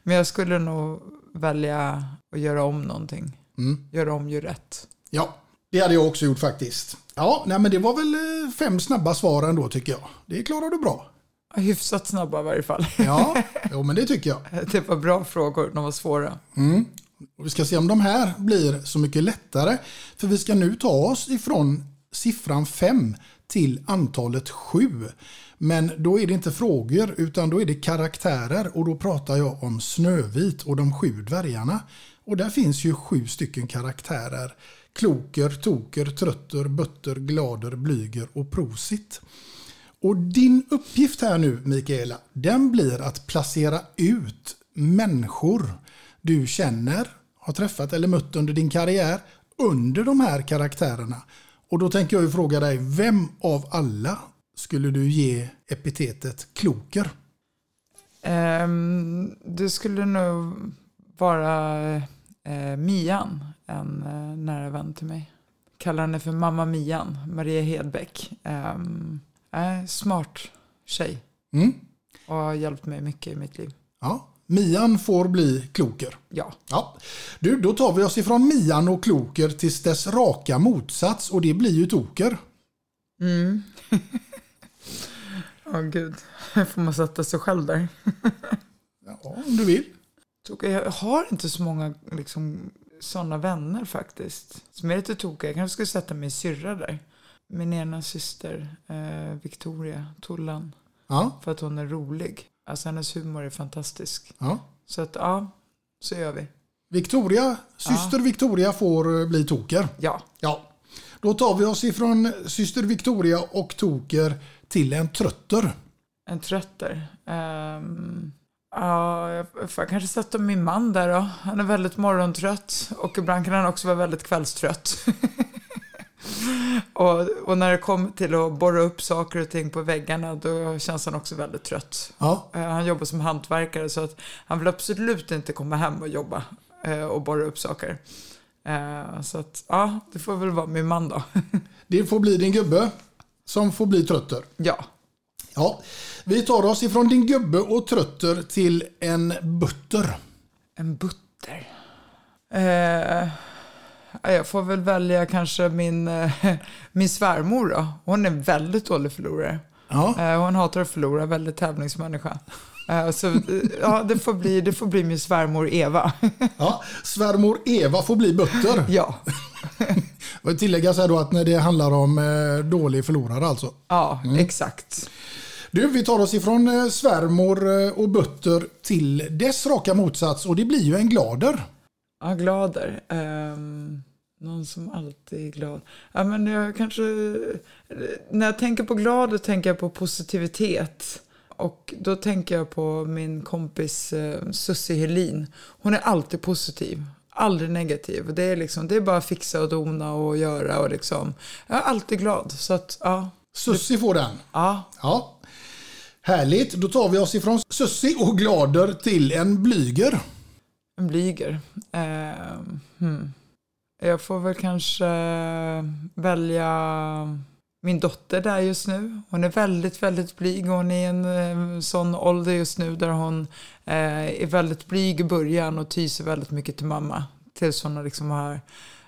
men jag skulle nog välja att göra om någonting. Mm. Göra om, gör rätt. Ja, det hade jag också gjort faktiskt. Ja, nej, men det var väl eh, fem snabba svar ändå tycker jag. Det klarar du bra. Hyfsat snabba i varje fall. Ja, jo, men det tycker jag. Det var bra frågor, de var svåra. Och vi ska se om de här blir så mycket lättare. För vi ska nu ta oss ifrån siffran 5 till antalet sju. Men då är det inte frågor utan då är det karaktärer och då pratar jag om Snövit och de sju dvärgarna. Och där finns ju sju stycken karaktärer. Kloker, Toker, Trötter, Bötter, Glader, Blyger och Prosit. Och din uppgift här nu Mikaela, den blir att placera ut människor du känner, har träffat eller mött under din karriär under de här karaktärerna. Och då tänker jag ju fråga dig, vem av alla skulle du ge epitetet kloker? Um, det skulle nog vara uh, Mian, en uh, nära vän till mig. Kallar henne för mamma Mian, Maria Hedbeck. Um, äh, smart tjej. Mm. Och har hjälpt mig mycket i mitt liv. Ja, Mian får bli kloker. Ja. ja. Du, då tar vi oss ifrån Mian och kloker till dess raka motsats och det blir ju toker. Mm. Åh oh, gud, får man sätta sig själv där? ja, om du vill. Jag har inte så många liksom, sådana vänner faktiskt. Som är lite tokiga. Jag kanske skulle sätta min syrra där. Min ena syster, eh, Victoria Tollan. Ja. För att hon är rolig. Alltså hennes humor är fantastisk. Ja. Så att ja, så gör vi. Victoria, syster ja. Victoria får eh, bli toker. Ja. Ja. Då tar vi oss ifrån syster Victoria och toker till en trötter. En trötter? Um, ja, jag får kanske sätta min man där då. Han är väldigt morgontrött och ibland kan han också vara väldigt kvällstrött. och, och, när det kommer till att borra upp saker och ting på väggarna då känns han också väldigt trött. Ja. Uh, han jobbar som hantverkare så att han vill absolut inte komma hem och jobba uh, och borra upp saker. Uh, så att ja, det får väl vara min man då. det får bli din gubbe som får bli trötter. Ja. Ja, vi tar oss ifrån din gubbe och trötter till en butter. En butter? Eh, jag får väl välja kanske min, eh, min svärmor då. Hon är väldigt dålig förlorare. Ja. Eh, hon hatar att förlora, väldigt tävlingsmänniska. Eh, så ja, det, får bli, det får bli min svärmor Eva. ja, svärmor Eva får bli butter. Ja. Och tillägga så här då att när det handlar om eh, dålig förlorare alltså. Ja, mm. exakt. Du, vi tar oss ifrån eh, svärmor eh, och butter till dess raka motsats och det blir ju en glader. Ja, glader. Um, någon som alltid är glad. Ja, men jag kanske... När jag tänker på glader tänker jag på positivitet. Och då tänker jag på min kompis eh, Sussi Helin. Hon är alltid positiv. Aldrig negativ. Det är, liksom, det är bara fixa och dona och göra. Och liksom, jag är alltid glad. Så att, ja. Sussi får den. Ja. ja. Härligt. Då tar vi oss ifrån Sussi och Glader till en Blyger. En Blyger. Eh, hmm. Jag får väl kanske välja min dotter där just nu. Hon är väldigt, väldigt blyg. Hon är i en eh, sån ålder just nu där hon eh, är väldigt blyg i början och tyser väldigt mycket till mamma. Tills hon liksom har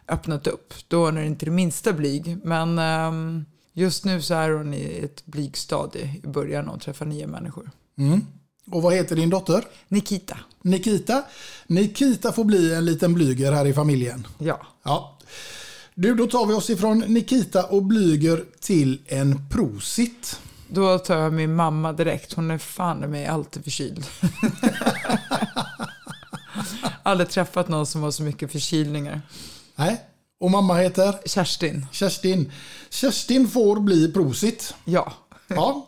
öppnat upp. Då är hon inte det minsta blyg. Men eh, just nu så är hon i ett blygstadie i början och träffar nya människor. Mm. Och vad heter din dotter? Nikita. Nikita. Nikita får bli en liten blyger här i familjen. Ja. ja. Du, då tar vi oss ifrån Nikita och Blyger till en Prosit. Då tar jag min mamma direkt. Hon är fan mig alltid förkyld. Aldrig träffat någon som har så mycket förkylningar. Nej. Och mamma heter? Kerstin. Kerstin. Kerstin får bli Prosit. Ja. Ja.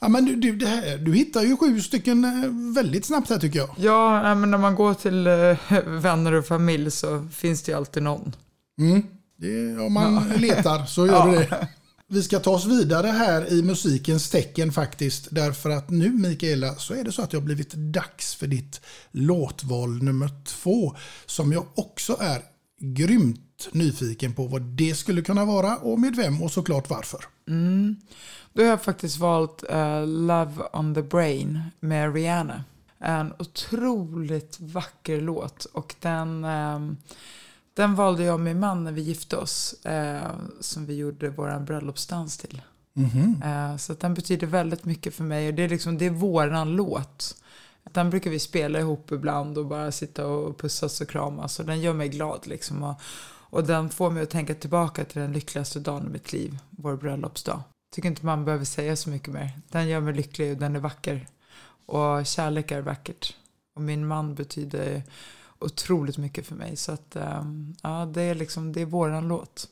Ja, men du, du, här, du hittar ju sju stycken eh, väldigt snabbt här tycker jag. Ja, men när man går till äh, vänner och familj så finns det ju alltid någon. Mm. Det, om man ja. letar så gör ja. det. Vi ska ta oss vidare här i musikens tecken faktiskt. Därför att nu Mikaela så är det så att det har blivit dags för ditt låtval nummer två. Som jag också är grymt nyfiken på vad det skulle kunna vara och med vem och såklart varför. Mm. Då har jag faktiskt valt uh, Love on the Brain med Rihanna. En otroligt vacker låt och den um, den valde jag och min man när vi gifte oss. Eh, som vi gjorde vår bröllopsdans till. Mm -hmm. eh, så den betyder väldigt mycket för mig. Och det är, liksom, det är våran låt. Den brukar vi spela ihop ibland och bara sitta och pussas och kramas. Och den gör mig glad liksom. Och, och den får mig att tänka tillbaka till den lyckligaste dagen i mitt liv. Vår bröllopsdag. tycker inte man behöver säga så mycket mer. Den gör mig lycklig och den är vacker. Och kärlek är vackert. Och min man betyder otroligt mycket för mig. Så att, ehm, ja, det är liksom, det är våran låt.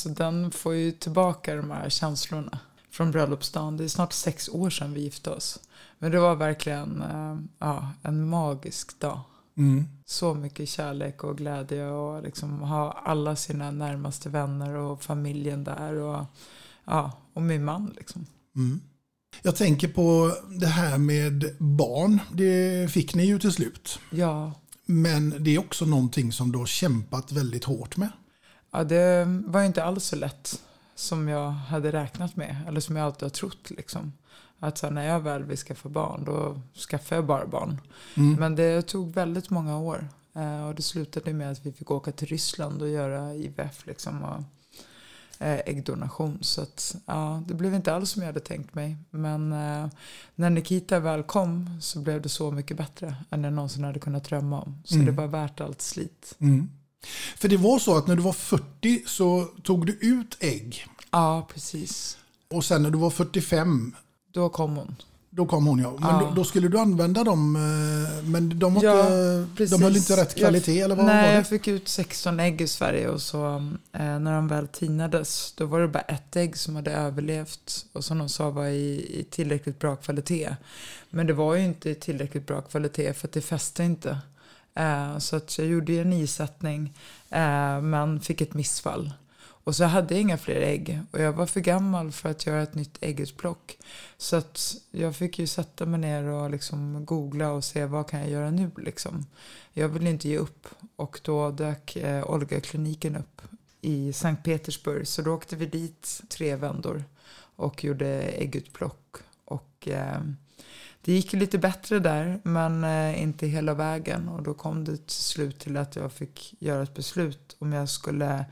Alltså den får ju tillbaka de här känslorna från bröllopsdagen. Det är snart sex år sedan vi gifte oss. Men det var verkligen eh, ja, en magisk dag. Så mycket kärlek och glädje och liksom ha alla sina närmaste vänner och familjen där och, ja, och min man liksom. Jag tänker på det här med barn. Det fick ni ju till slut. Ja, Men det är också någonting som du har kämpat väldigt hårt med. Ja, det var inte alls så lätt som jag hade räknat med. Eller som jag alltid har trott. Liksom. Att så här, när jag väl vill skaffa barn, då skaffar jag bara barn. Men det tog väldigt många år. Eh, och det slutade med att vi fick åka till Ryssland och göra IVF. Liksom, och, eh, äggdonation. Så att, ja, det blev inte alls som jag hade tänkt mig. Men eh, när Nikita väl kom så blev det så mycket bättre än jag någonsin hade kunnat drömma om. Så det var värt allt slit. För det var så att när du var 40 så tog du ut ägg. Ja, precis. Och sen när du var 45, Då kom hon. Då kom hon ja. Men Ja. Då, då skulle du använda dem, eh, men de, var Ja, inte, precis. de höll inte rätt kvalitet jag, eller vad Nej, var det? jag fick ut 16 ägg i Sverige och så eh, när de väl tinades då var det bara ett ägg som hade överlevt och som de sa var i, i tillräckligt bra kvalitet. Men det var ju inte i tillräckligt bra kvalitet för att det fäste inte. Eh, så att jag gjorde en isättning eh, men fick ett missfall. Och så hade jag inga fler ägg och jag var för gammal för att göra ett nytt äggutplock. Så att jag fick ju sätta mig ner och liksom googla och se vad kan jag göra nu liksom. Jag ville inte ge upp och då dök eh, Olga-kliniken upp i Sankt Petersburg. Så då åkte vi dit tre vändor och gjorde äggutplock. Och eh, det gick lite bättre där men eh, inte hela vägen. Och då kom det till slut till att jag fick göra ett beslut om jag skulle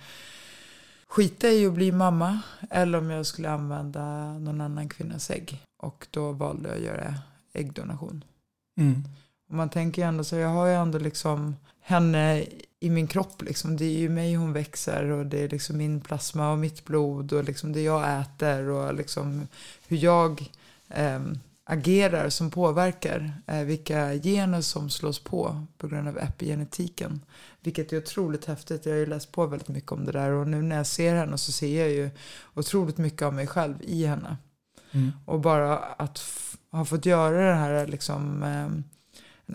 skita i att bli mamma eller om jag skulle använda någon annan kvinnas ägg. Och då valde jag att göra äggdonation. Mm. Och man tänker ju ändå så, jag har ju ändå liksom henne i min kropp liksom. Det är ju mig hon växer och det är liksom min plasma och mitt blod och liksom det jag äter och liksom hur jag ehm, agerar som påverkar eh, vilka gener som slås på på grund av epigenetiken. Vilket är otroligt häftigt. Jag har ju läst på väldigt mycket om det där och nu när jag ser henne så ser jag ju otroligt mycket av mig själv i henne. Mm. Och bara att ha fått göra den här liksom, eh,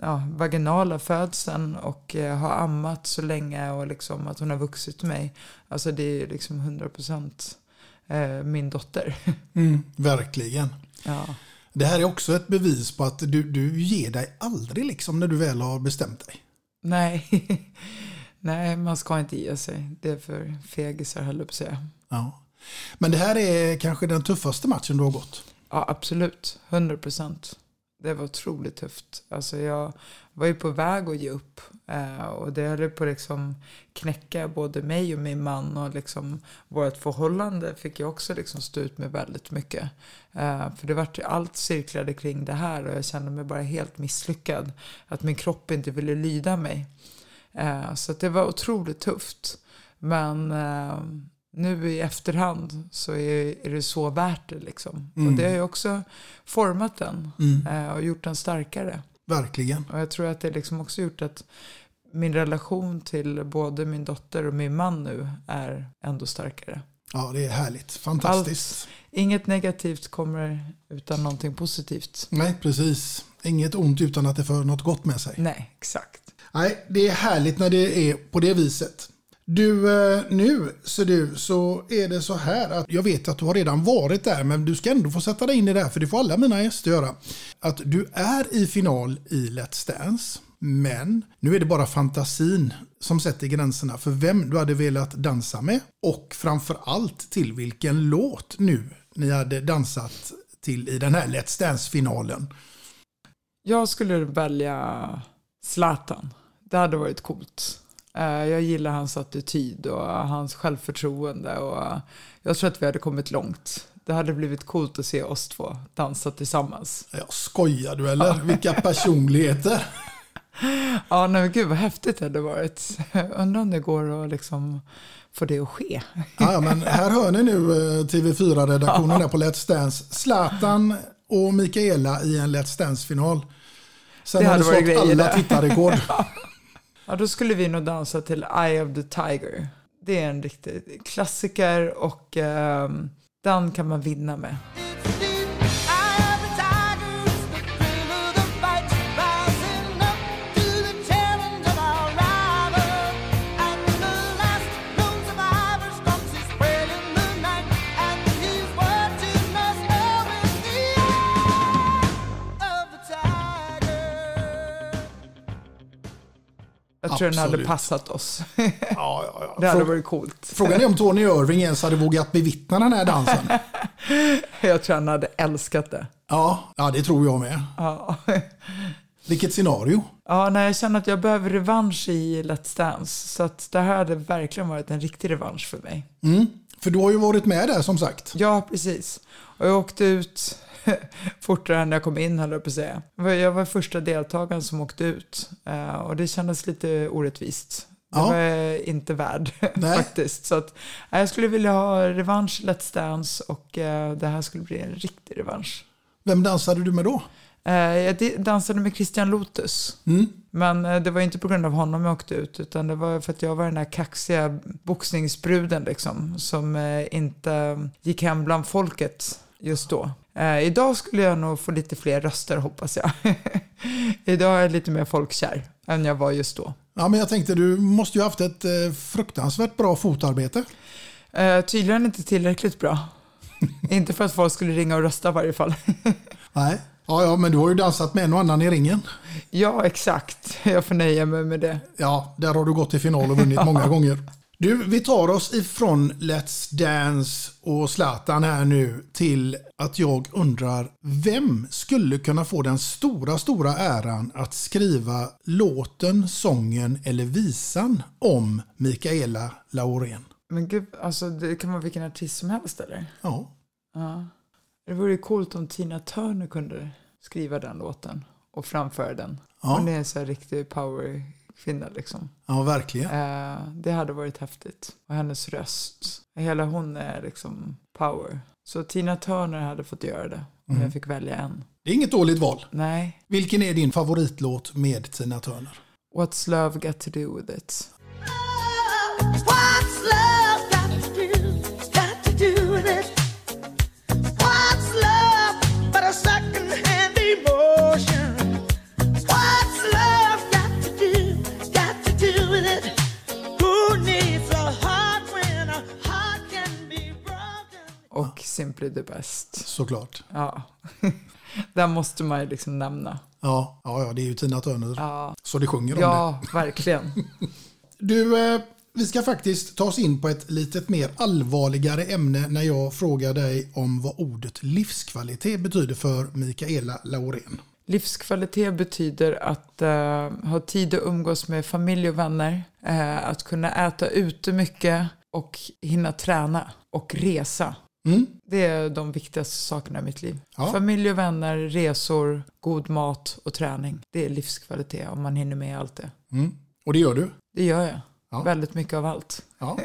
ja, vaginala födseln och eh, ha ammat så länge och liksom att hon har vuxit mig. Alltså det är liksom 100% eh, min dotter. Mm, verkligen. ja. Det här är också ett bevis på att du, du ger dig aldrig liksom när du väl har bestämt dig. Nej. Nej, man ska inte ge sig. Det är för fegisar höll jag på att säga. Ja. Men det här är kanske den tuffaste matchen du har gått. Ja, absolut. 100 procent. Det var otroligt tufft. Alltså jag var ju på väg att ge upp. Eh, och det höll på att liksom knäcka både mig och min man. Och liksom vårt förhållande fick jag också liksom stå ut med väldigt mycket. Eh, för det vart ju allt cirklade kring det här. Och jag kände mig bara helt misslyckad. Att min kropp inte ville lyda mig. Eh, så det var otroligt tufft. Men nu i efterhand så är, är det så värt det. Liksom. Och Mm. det har ju också format den Mm. och gjort den starkare. Verkligen. Och jag tror att det liksom också gjort att min relation till både min dotter och min man nu är ändå starkare. Ja, det är härligt. Fantastiskt. Inget negativt kommer utan någonting positivt. Nej, precis. Inget ont utan att det för något gott med sig. Nej, exakt. Nej, det är härligt när det är på det viset. Du, eh, nu ser du så är det så här att jag vet att du har redan varit där men du ska ändå få sätta dig in i det här för det får alla mina gäster göra. Att du är i final i Let's Dance men nu är det bara fantasin som sätter gränserna för vem du hade velat dansa med och framför allt till vilken låt nu ni hade dansat till i den här Let's Dance-finalen. Jag skulle välja Zlatan. Det hade varit coolt. Eh, Jag gillar hans attityd och hans självförtroende och jag tror att vi hade kommit långt. Det hade blivit coolt att se oss två dansa tillsammans. Ja, skojar du eller? Vilka personligheter! Ja, nej men gud vad häftigt det hade varit. Undrar om det går att liksom få det att ske. Ja, men här hör ni nu eh, TV4-redaktionen där på Let's Dance. Zlatan och Mikaela i en Let's Dance-final. Sen Det hade varit slått alla tittarrekord. Ja, då skulle vi nog dansa till Eye of the Tiger. Det är en riktig klassiker och um, den kan man vinna med. Jag tror den hade Absolut. passat oss. Ja, ja, ja. Det hade Frå- varit coolt. Frågan är om Tony Irving ens hade vågat bevittna den här dansen. Jag tror han hade älskat det. Ja, ja det tror jag med. Ja. Vilket scenario. Ja, nej, jag känner att jag behöver revansch i Let's Dance. Så att det här hade verkligen varit en riktig revansch för mig. Mm. För du har ju varit med där som sagt. Ja, precis. Och jag åkte ut fortare än jag kom in, höll jag på att säga. Jag var första deltagaren som åkte ut. eh, Och det kändes lite orättvist. Det Ja. var jag inte värd faktiskt. Så att, eh, jag skulle vilja ha revansch i Let's Dance och eh, det här skulle bli en riktig revansch. Vem dansade du med då? Jag dansade med Christian Lotus. Mm. Men det var inte på grund av honom jag åkte ut, utan det var för att jag var den här kaxiga boxningsbruden liksom, som inte gick hem bland folket just då. Eh, idag skulle jag nog få lite fler röster hoppas jag. idag är jag lite mer folkkär än jag var just då. Ja, men jag tänkte du måste ju haft ett eh, fruktansvärt bra fotarbete. Eh, tydligen inte tillräckligt bra. inte för att folk skulle ringa och rösta i varje fall. Nej. Ja, ja, men du har ju dansat med en och annan i ringen. ja, exakt. Jag får nöja mig med det. Ja, där har du gått till final och vunnit många gånger. Du, vi tar oss ifrån Let's Dance och Zlatan här nu till att jag undrar vem skulle kunna få den stora, stora äran att skriva låten, sången eller visan om Mikaela Laurén? Men gud, alltså det kan vara vilken artist som helst eller? Ja, Ja. Det vore ju coolt om Tina Turner kunde skriva den låten och framföra den. Ja. Hon är en sån här riktig powerkvinna liksom. ja verkligen. Eh, det hade varit häftigt. Och hennes röst. Hela hon är liksom power. Så Tina Turner hade fått göra det om jag fick välja en. Det är inget dåligt val. Nej. Vilken är din favoritlåt med Tina Turner? What's love got to do with it? Simply the best. Såklart. Ja. Den måste man ju liksom nämna. Ja, ja, ja det är ju Tina Turner. Ja, Så det sjunger om det. ja verkligen. Du, eh, vi ska faktiskt ta oss in på ett litet mer allvarligare ämne när jag frågar dig om vad ordet livskvalitet betyder för Mikaela Laurén. Livskvalitet betyder att eh, ha tid att umgås med familj och vänner, eh, att kunna äta ute mycket och hinna träna och resa. Mm. Det är de viktigaste sakerna i mitt liv. Ja. Familj och vänner, resor, god mat och träning. Det är livskvalitet om man hinner med allt det. Mm. Och det gör du? Det gör jag. Ja. Väldigt mycket av allt. Ja.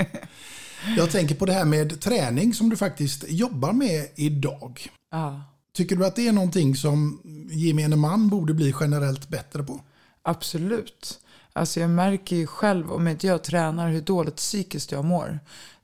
Jag tänker på det här med träning som du faktiskt jobbar med idag. Ja, Tycker du att det är någonting som gemene man borde bli generellt bättre på? absolut. Alltså jag märker ju själv om inte jag tränar hur dåligt psykiskt jag mår.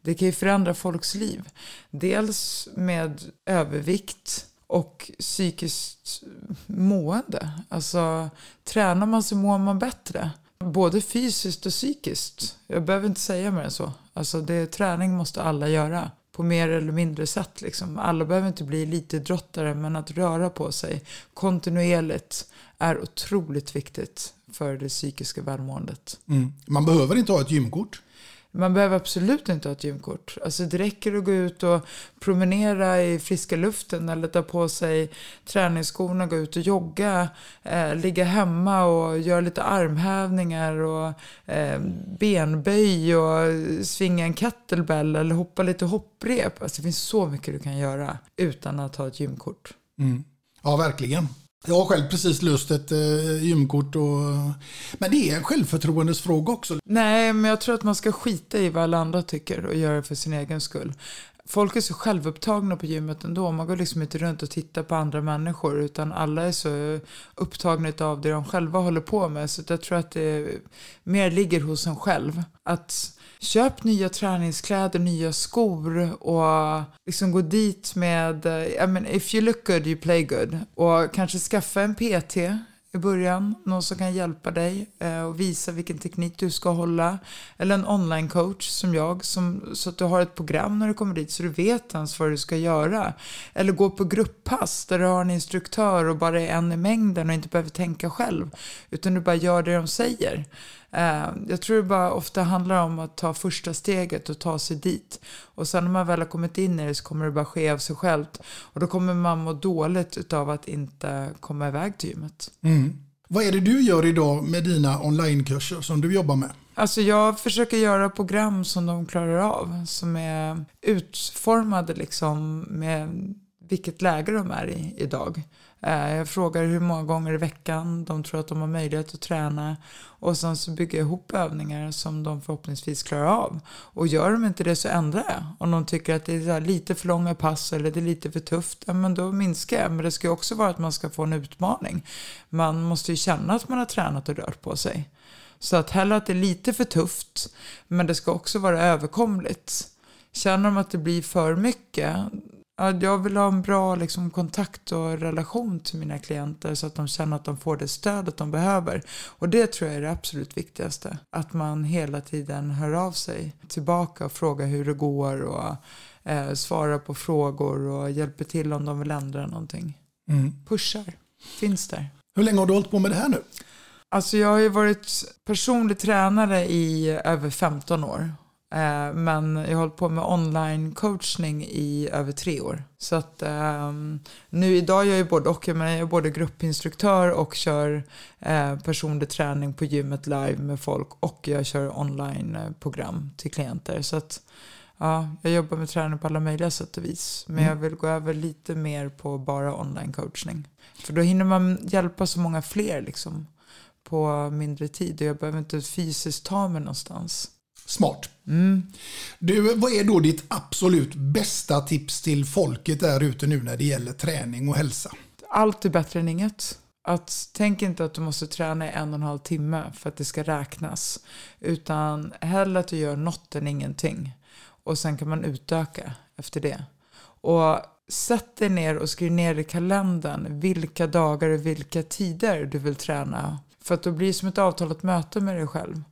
Det kan ju förändra folks liv. Dels med övervikt och psykiskt mående. Alltså tränar man så mår man bättre. Både fysiskt och psykiskt. Jag behöver inte säga mer än så. Alltså det, träning måste alla göra. På mer eller mindre sätt. Liksom. Alla behöver inte bli elitidrottare men att röra på sig kontinuerligt är otroligt viktigt för det psykiska välmåendet. Mm. Man behöver inte ha ett gymkort. Man behöver absolut inte ha ett gymkort. Alltså det räcker att gå ut och promenera i friska luften eller ta på sig träningsskorna, gå ut och jogga, eh, ligga hemma och göra lite armhävningar och eh, benböj och svinga en kettlebell eller hoppa lite hopprep. Alltså det finns så mycket du kan göra utan att ha ett gymkort. Mm. Ja, verkligen. Jag har själv precis löst ett eh, gymkort. Och, men det är en självförtroendesfråga också. Nej, men jag tror att man ska skita i vad alla andra tycker och göra det för sin egen skull. Folk är så självupptagna på gymmet ändå. Man går liksom inte runt och tittar på andra människor utan alla är så upptagna av det de själva håller på med. Så jag tror att det mer ligger hos en själv. Att köp nya träningskläder, nya skor och liksom gå dit med, eh, I mean, if you look good you play good. Och kanske skaffa en PT i början. Någon som kan hjälpa dig eh, och visa vilken teknik du ska hålla. Eller en online coach som jag, som, så att du har ett program när du kommer dit så du vet ens vad du ska göra. Eller gå på grupppass där du har en instruktör och bara är en i mängden och inte behöver tänka själv. Utan du bara gör det de säger. Eh, Jag tror det bara ofta handlar om att ta första steget och ta sig dit. Och sen när man väl har kommit in i det så kommer det bara ske av sig självt. Och då kommer man må dåligt utav att inte komma iväg till gymmet. Vad är det du gör idag med dina onlinekurser som du jobbar med? Alltså jag försöker göra program som de klarar av. Som är utformade liksom med vilket läge de är i idag. Eh, jag frågar hur många gånger i veckan de tror att de har möjlighet att träna och sen så bygger jag ihop övningar som de förhoppningsvis klarar av. Och gör de inte det så ändrar jag. Om de tycker att det är lite för långa pass eller det är lite för tufft, ja, men då minskar jag. Men det ska ju också vara att man ska få en utmaning. Man måste ju känna att man har tränat och rört på sig. Så att hellre att det är lite för tufft, men det ska också vara överkomligt. Känner de att det blir för mycket, jag vill ha en bra liksom, kontakt och relation till mina klienter så att de känner att de får det stödet de behöver. Och det tror jag är det absolut viktigaste. Att man hela tiden hör av sig tillbaka och frågar hur det går och eh, svarar på frågor och hjälper till om de vill ändra någonting. Pushar, finns där. Hur länge har du hållit på med det här nu? Alltså jag har ju varit personlig tränare i över 15 år. Eh, Men jag har hållit på med online coachning i över tre år. Så att ehm, nu idag gör jag både och. Jag, menar, jag är både gruppinstruktör och kör eh, personlig träning på gymmet live med folk. Och jag kör online-program till klienter. Så att ja, jag jobbar med träning på alla möjliga sätt och vis. Men jag vill gå över lite mer på bara online coachning. För då hinner man hjälpa så många fler liksom på mindre tid och jag behöver inte fysiskt ta mig någonstans. Smart. Du, vad är då ditt absolut bästa tips till folket där ute nu när det gäller träning och hälsa? Allt är bättre än inget. Att, tänk inte att du måste träna i en och en halv timme för att det ska räknas. Utan hellre att du gör något än ingenting. Och sen kan man utöka efter det. Och sätt dig ner och skriv ner i kalendern vilka dagar och vilka tider du vill träna. För att då blir det som ett avtalat möte med dig själv.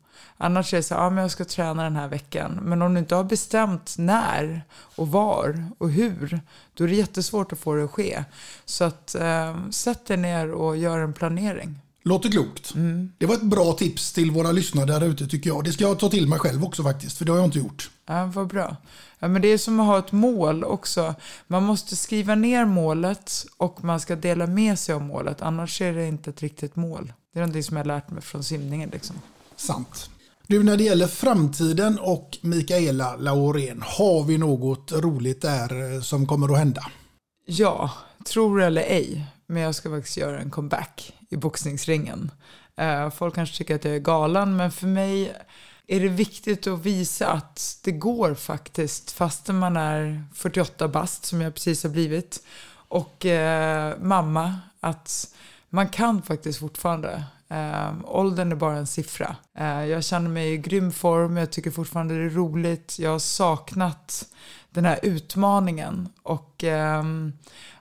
Annars är det så här, ja men jag ska träna den här veckan. Men om du inte har bestämt när och var och hur, då är det jättesvårt att få det att ske. Så att eh, sätt dig ner och gör en planering. Låter klokt. Det var ett bra tips till våra lyssnare där ute tycker jag. Det ska jag ta till mig själv också faktiskt, för det har jag inte gjort. Ja, vad bra. Ja, men det är som att ha ett mål också. Man måste skriva ner målet och man ska dela med sig av målet. Annars är det inte ett riktigt mål. Det är någonting som jag har lärt mig från simningen. Liksom. Sant. Du, när det gäller framtiden och Mikaela Laurén, har vi något roligt där eh, som kommer att hända? Ja, tror eller ej, men jag ska faktiskt göra en comeback i boxningsringen. Eh, folk kanske tycker att jag är galen, men för mig är det viktigt att visa att det går faktiskt, fastän man är 48 bast, som jag precis har blivit, och eh, mamma, att man kan faktiskt fortfarande. Eh, åldern är bara en siffra. Eh, jag känner mig i grym form, jag tycker fortfarande det är roligt. Jag har saknat den här utmaningen. Och eh,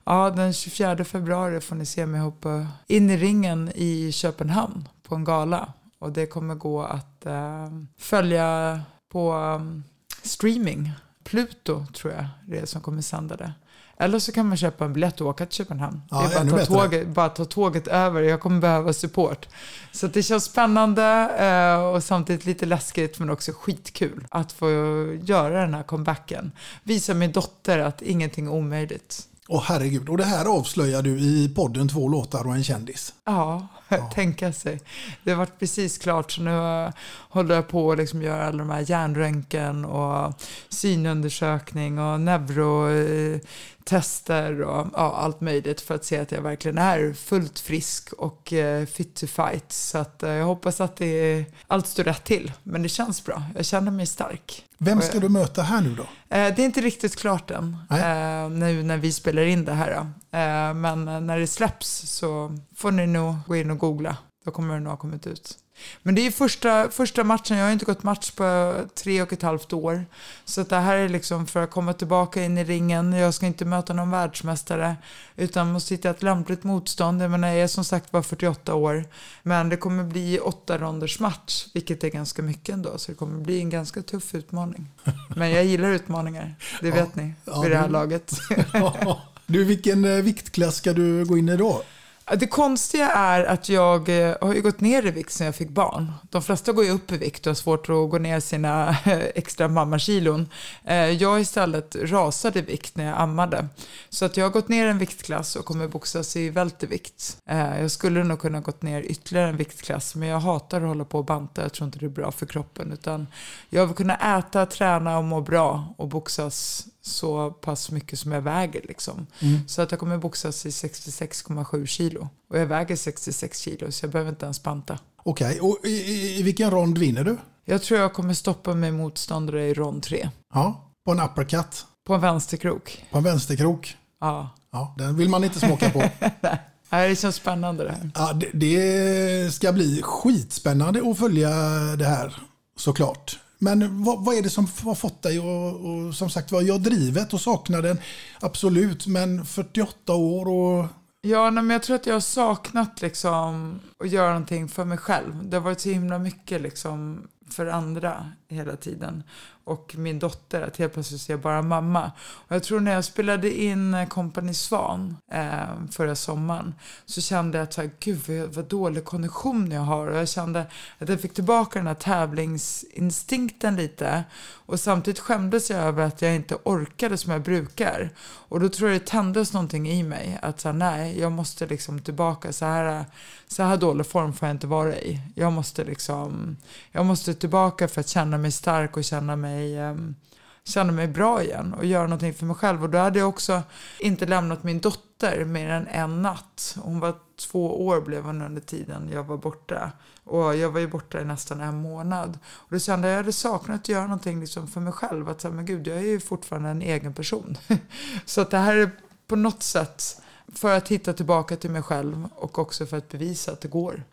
ja, den 24 februari får ni se mig hoppa in i ringen i Köpenhamn på en gala. Och det kommer gå att eh, följa på um, streaming. Pluto tror jag det är som kommer sända det. Eller så kan man köpa en biljett och åka till Köpenhamn. Ja, det är bara att, ta tåget, bara ta tåget över. Jag kommer behöva support. Så det känns spännande eh, och samtidigt lite läskigt men också skitkul att få göra den här comebacken. Visa min dotter att ingenting är omöjligt. Åh herregud, och det här avslöjar du i podden Två låtar och en kändis. Ja, tänka sig. Det har varit precis klart så nu håller jag på att liksom göra alla de här hjärnröntgen och synundersökning och neurotester och ja, allt möjligt för att se att jag verkligen är fullt frisk och eh, fit to fight. Så att, eh, jag hoppas att det, allt står rätt till. Men det känns bra. Jag känner mig stark. Vem ska jag- du möta här nu då? Eh, Det är inte riktigt klart än, eh, nu när vi spelar in det här. Eh, Men när det släpps så får ni nog gå in och googla. Då kommer det nog ha kommit ut. Men det är första, första matchen. Jag har inte gått match på tre och ett halvt år. Så det här är liksom för att komma tillbaka in i ringen. Jag ska inte möta någon världsmästare. Utan måste hitta ett lämpligt motstånd. Jag menar, jag är som sagt bara 48 år. Men det kommer bli åtta ronders match. Vilket är ganska mycket ändå. Så det kommer bli en ganska tuff utmaning. Men jag gillar utmaningar. Det vet ni Ja, vid det här det- laget. Du, vilken eh, viktklass ska du gå in i då? Det konstiga är att jag eh, har ju gått ner i vikt sen jag fick barn. De flesta går ju upp i vikt och har svårt att gå ner sina extra mammakilon. Eh, jag istället rasade i vikt när jag ammade. Så att jag har gått ner en viktklass och kommer boxas i vältevikt. Eh, jag skulle nog kunna gått ner ytterligare en viktklass men jag hatar att hålla på och banta. Jag tror inte det är bra för kroppen. Utan jag vill kunna äta, träna och må bra och boxas så pass mycket som jag väger. Liksom. Mm. Så att jag kommer boxas i 66,7 kilo. Och jag väger 66 kilo så jag behöver inte ens banta. Okej, och i, i, vilken rond vinner du? Jag tror jag kommer stoppa min motståndare i rond 3. Ja, på en uppercut, På en vänsterkrok. på en vänsterkrok. Ja. Ja, den vill man inte smaka på. Det känns spännande det här. Ja, det, det ska bli skitspännande att följa det här såklart. Men vad, vad är det som har fått dig och, och som sagt var, jag drivet och saknar den absolut, men 48 år och Ja, nej, men jag tror att jag har saknat liksom att göra någonting för mig själv. Det har varit så himla mycket liksom för andra hela tiden. Och min dotter, att helt plötsligt jag bara mamma. Och jag tror när jag spelade in eh, Company Svan eh, förra sommaren så kände jag att så här, gud vad, vad dålig kondition jag har. Och jag kände att jag fick tillbaka den här tävlingsinstinkten lite. Och samtidigt skämdes jag över att jag inte orkade som jag brukar. Och då tror jag det tändes någonting i mig. Att så här, nej, jag måste liksom tillbaka. Så här, så här dålig form får jag inte vara i. Jag måste liksom, jag måste tillbaka för att känna mig stark och känna mig, um, känna mig bra igen och göra någonting för mig själv. Och då hade jag också inte lämnat min dotter mer än en natt. Hon var två år blev hon under tiden jag var borta. Och jag var ju borta i nästan en månad. Och då kände jag att jag hade saknat att göra någonting liksom för mig själv. Att säga, men gud, jag är ju fortfarande en egen person. Så att det här är på något sätt för att hitta tillbaka till mig själv och också för att bevisa att det går.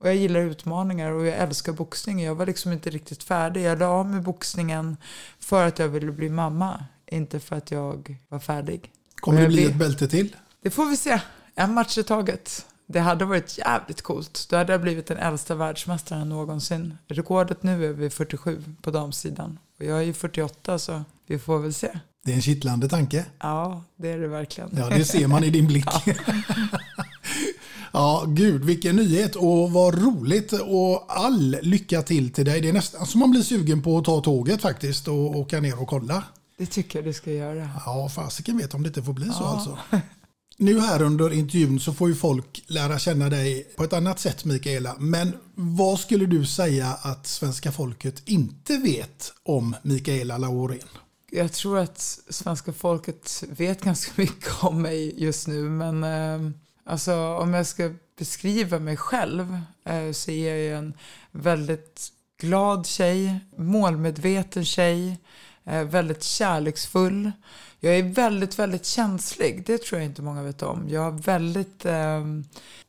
Och jag gillar utmaningar och jag älskar boxning. Jag var liksom inte riktigt färdig. Jag la av med boxningen för att jag ville bli mamma, inte för att jag var färdig. kommer det bli ett bälte till? Det får vi se. En match i taget. Det hade varit jävligt coolt. Då hade jag blivit den äldsta världsmästaren någonsin. Rekordet nu är vi 47 på damsidan. Och jag är ju 48 så vi får väl se. Det är en kittlande tanke. Ja, det är det verkligen. Ja, det ser man i din blick. Ja, gud vilken nyhet och vad roligt och all lycka till till dig. Det är nästan så man blir sugen på att ta tåget faktiskt och åka ner och kolla. Det tycker jag du ska göra. Ja, fasiken vet om det inte får bli så Ja. alltså. Nu här under intervjun så får ju folk lära känna dig på ett annat sätt Mikaela. Men vad skulle du säga att svenska folket inte vet om Mikaela Laurén? Jag tror att svenska folket vet ganska mycket om mig just nu, men eh, alltså, om jag ska beskriva mig själv eh, så är jag ju en väldigt glad tjej, målmedveten tjej, eh, väldigt kärleksfull. Jag är väldigt, väldigt känslig. Det tror jag inte många vet om. Jag är väldigt, eh,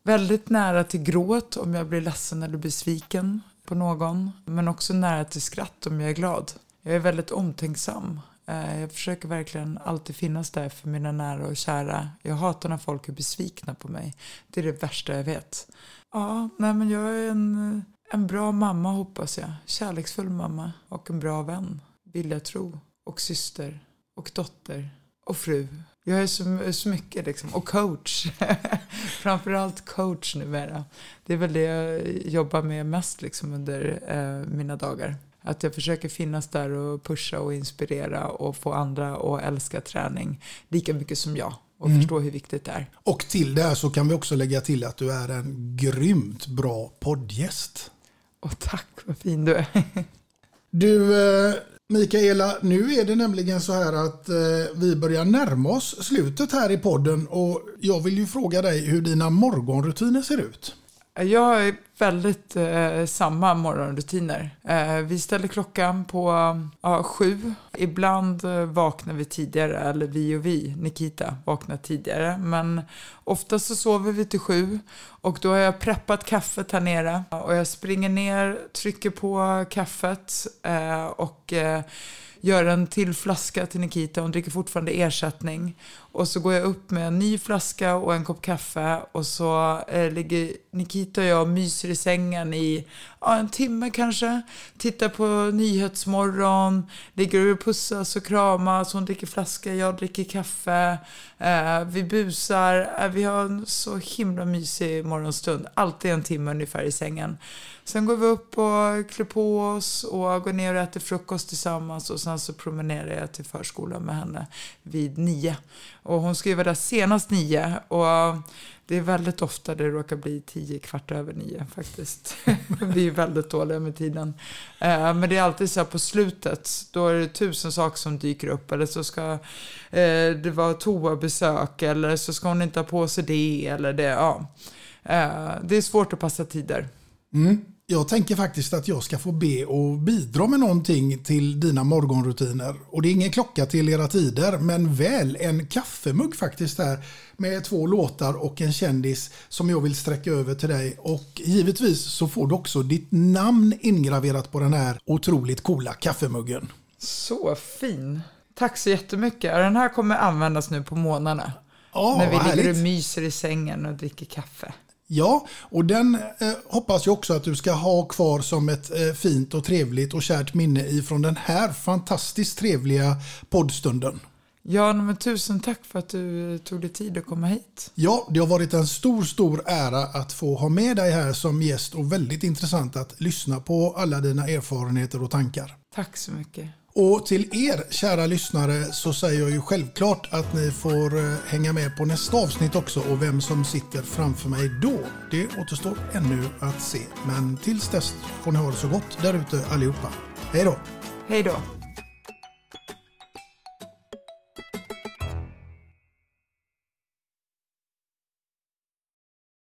väldigt nära till gråt om jag blir ledsen eller besviken på någon. Men också nära till skratt om jag är glad. Jag är väldigt omtänksam. Eh, jag försöker verkligen alltid finnas där för mina nära och kära. Jag hatar när folk är besvikna på mig. Det är det värsta jag vet. Ja, nej men jag är en, en bra mamma hoppas jag. Kärleksfull mamma och en bra vän. Vill jag tro. Och syster. Och dotter. Och fru. Jag är så, så mycket liksom. Och coach. Framförallt coach numera. Det är väl det jag jobbar med mest liksom under eh, mina dagar. Att jag försöker finnas där och pusha och inspirera och få andra att älska träning lika mycket som jag och Mm. förstå hur viktigt det är. Och till det här så kan vi också lägga till att du är en grymt bra poddgäst. Och tack, vad fin du är. Du eh, Mikaela, nu är det nämligen så här att eh, vi börjar närma oss slutet här i podden och jag vill ju fråga dig hur dina morgonrutiner ser ut. Jag har väldigt eh, samma morgonrutiner. Eh, vi ställer klockan på ja, sju. Ibland eh, vaknar vi tidigare, eller vi och vi, Nikita, vaknar tidigare. Men ofta så sover vi till sju och då har jag preppat kaffet här nere. Och jag springer ner, trycker på kaffet eh, och eh, gör en till flaska till Nikita. Hon dricker fortfarande ersättning. Och så går jag upp med en ny flaska och en kopp kaffe. Och så eh, ligger Nikita och jag och myser i sängen i ja, en timme kanske. Tittar på Nyhetsmorgon. Ligger och pussas och kramas. Hon dricker flaska, jag dricker kaffe. Eh, vi busar. Eh, vi har en så himla mysig morgonstund. Alltid en timme ungefär i sängen. Sen går vi upp och klär på oss och går ner och äter frukost tillsammans och sen så promenerar jag till förskolan med henne vid nio. Och hon ska ju vara där senast nio. Och det är väldigt ofta det råkar bli tio kvart över nio faktiskt. Vi är väldigt dåliga med tiden. Eh, men det är alltid så här på slutet, då är det tusen saker som dyker upp. Eller så ska eh, det vara toabesök, eller så ska hon inte ha på sig det, eller det. Ja. Eh, det är svårt att passa tider. Mm. Jag tänker faktiskt att jag ska få be och bidra med någonting till dina morgonrutiner. Och det är ingen klocka till era tider, men väl en kaffemugg faktiskt här med två låtar och en kändis som jag vill sträcka över till dig. Och givetvis så får du också ditt namn ingraverat på den här otroligt coola kaffemuggen. Så fin. Tack så jättemycket. Den här kommer användas nu på månaderna. Ja, när vi vad ligger och härligt. myser i sängen och dricker kaffe. Ja, och den eh, hoppas jag också att du ska ha kvar som ett eh, fint och trevligt och kärt minne ifrån den här fantastiskt trevliga poddstunden. Ja, men tusen tack för att du tog dig tid att komma hit. Ja, det har varit en stor, stor ära att få ha med dig här som gäst och väldigt intressant att lyssna på alla dina erfarenheter och tankar. Tack så mycket. Och till er kära lyssnare så säger jag ju självklart att ni får eh, hänga med på nästa avsnitt också och vem som sitter framför mig då. Det återstår ännu att se. Men tills dess får ni ha det så gott där ute allihopa. Hej då! Hej då.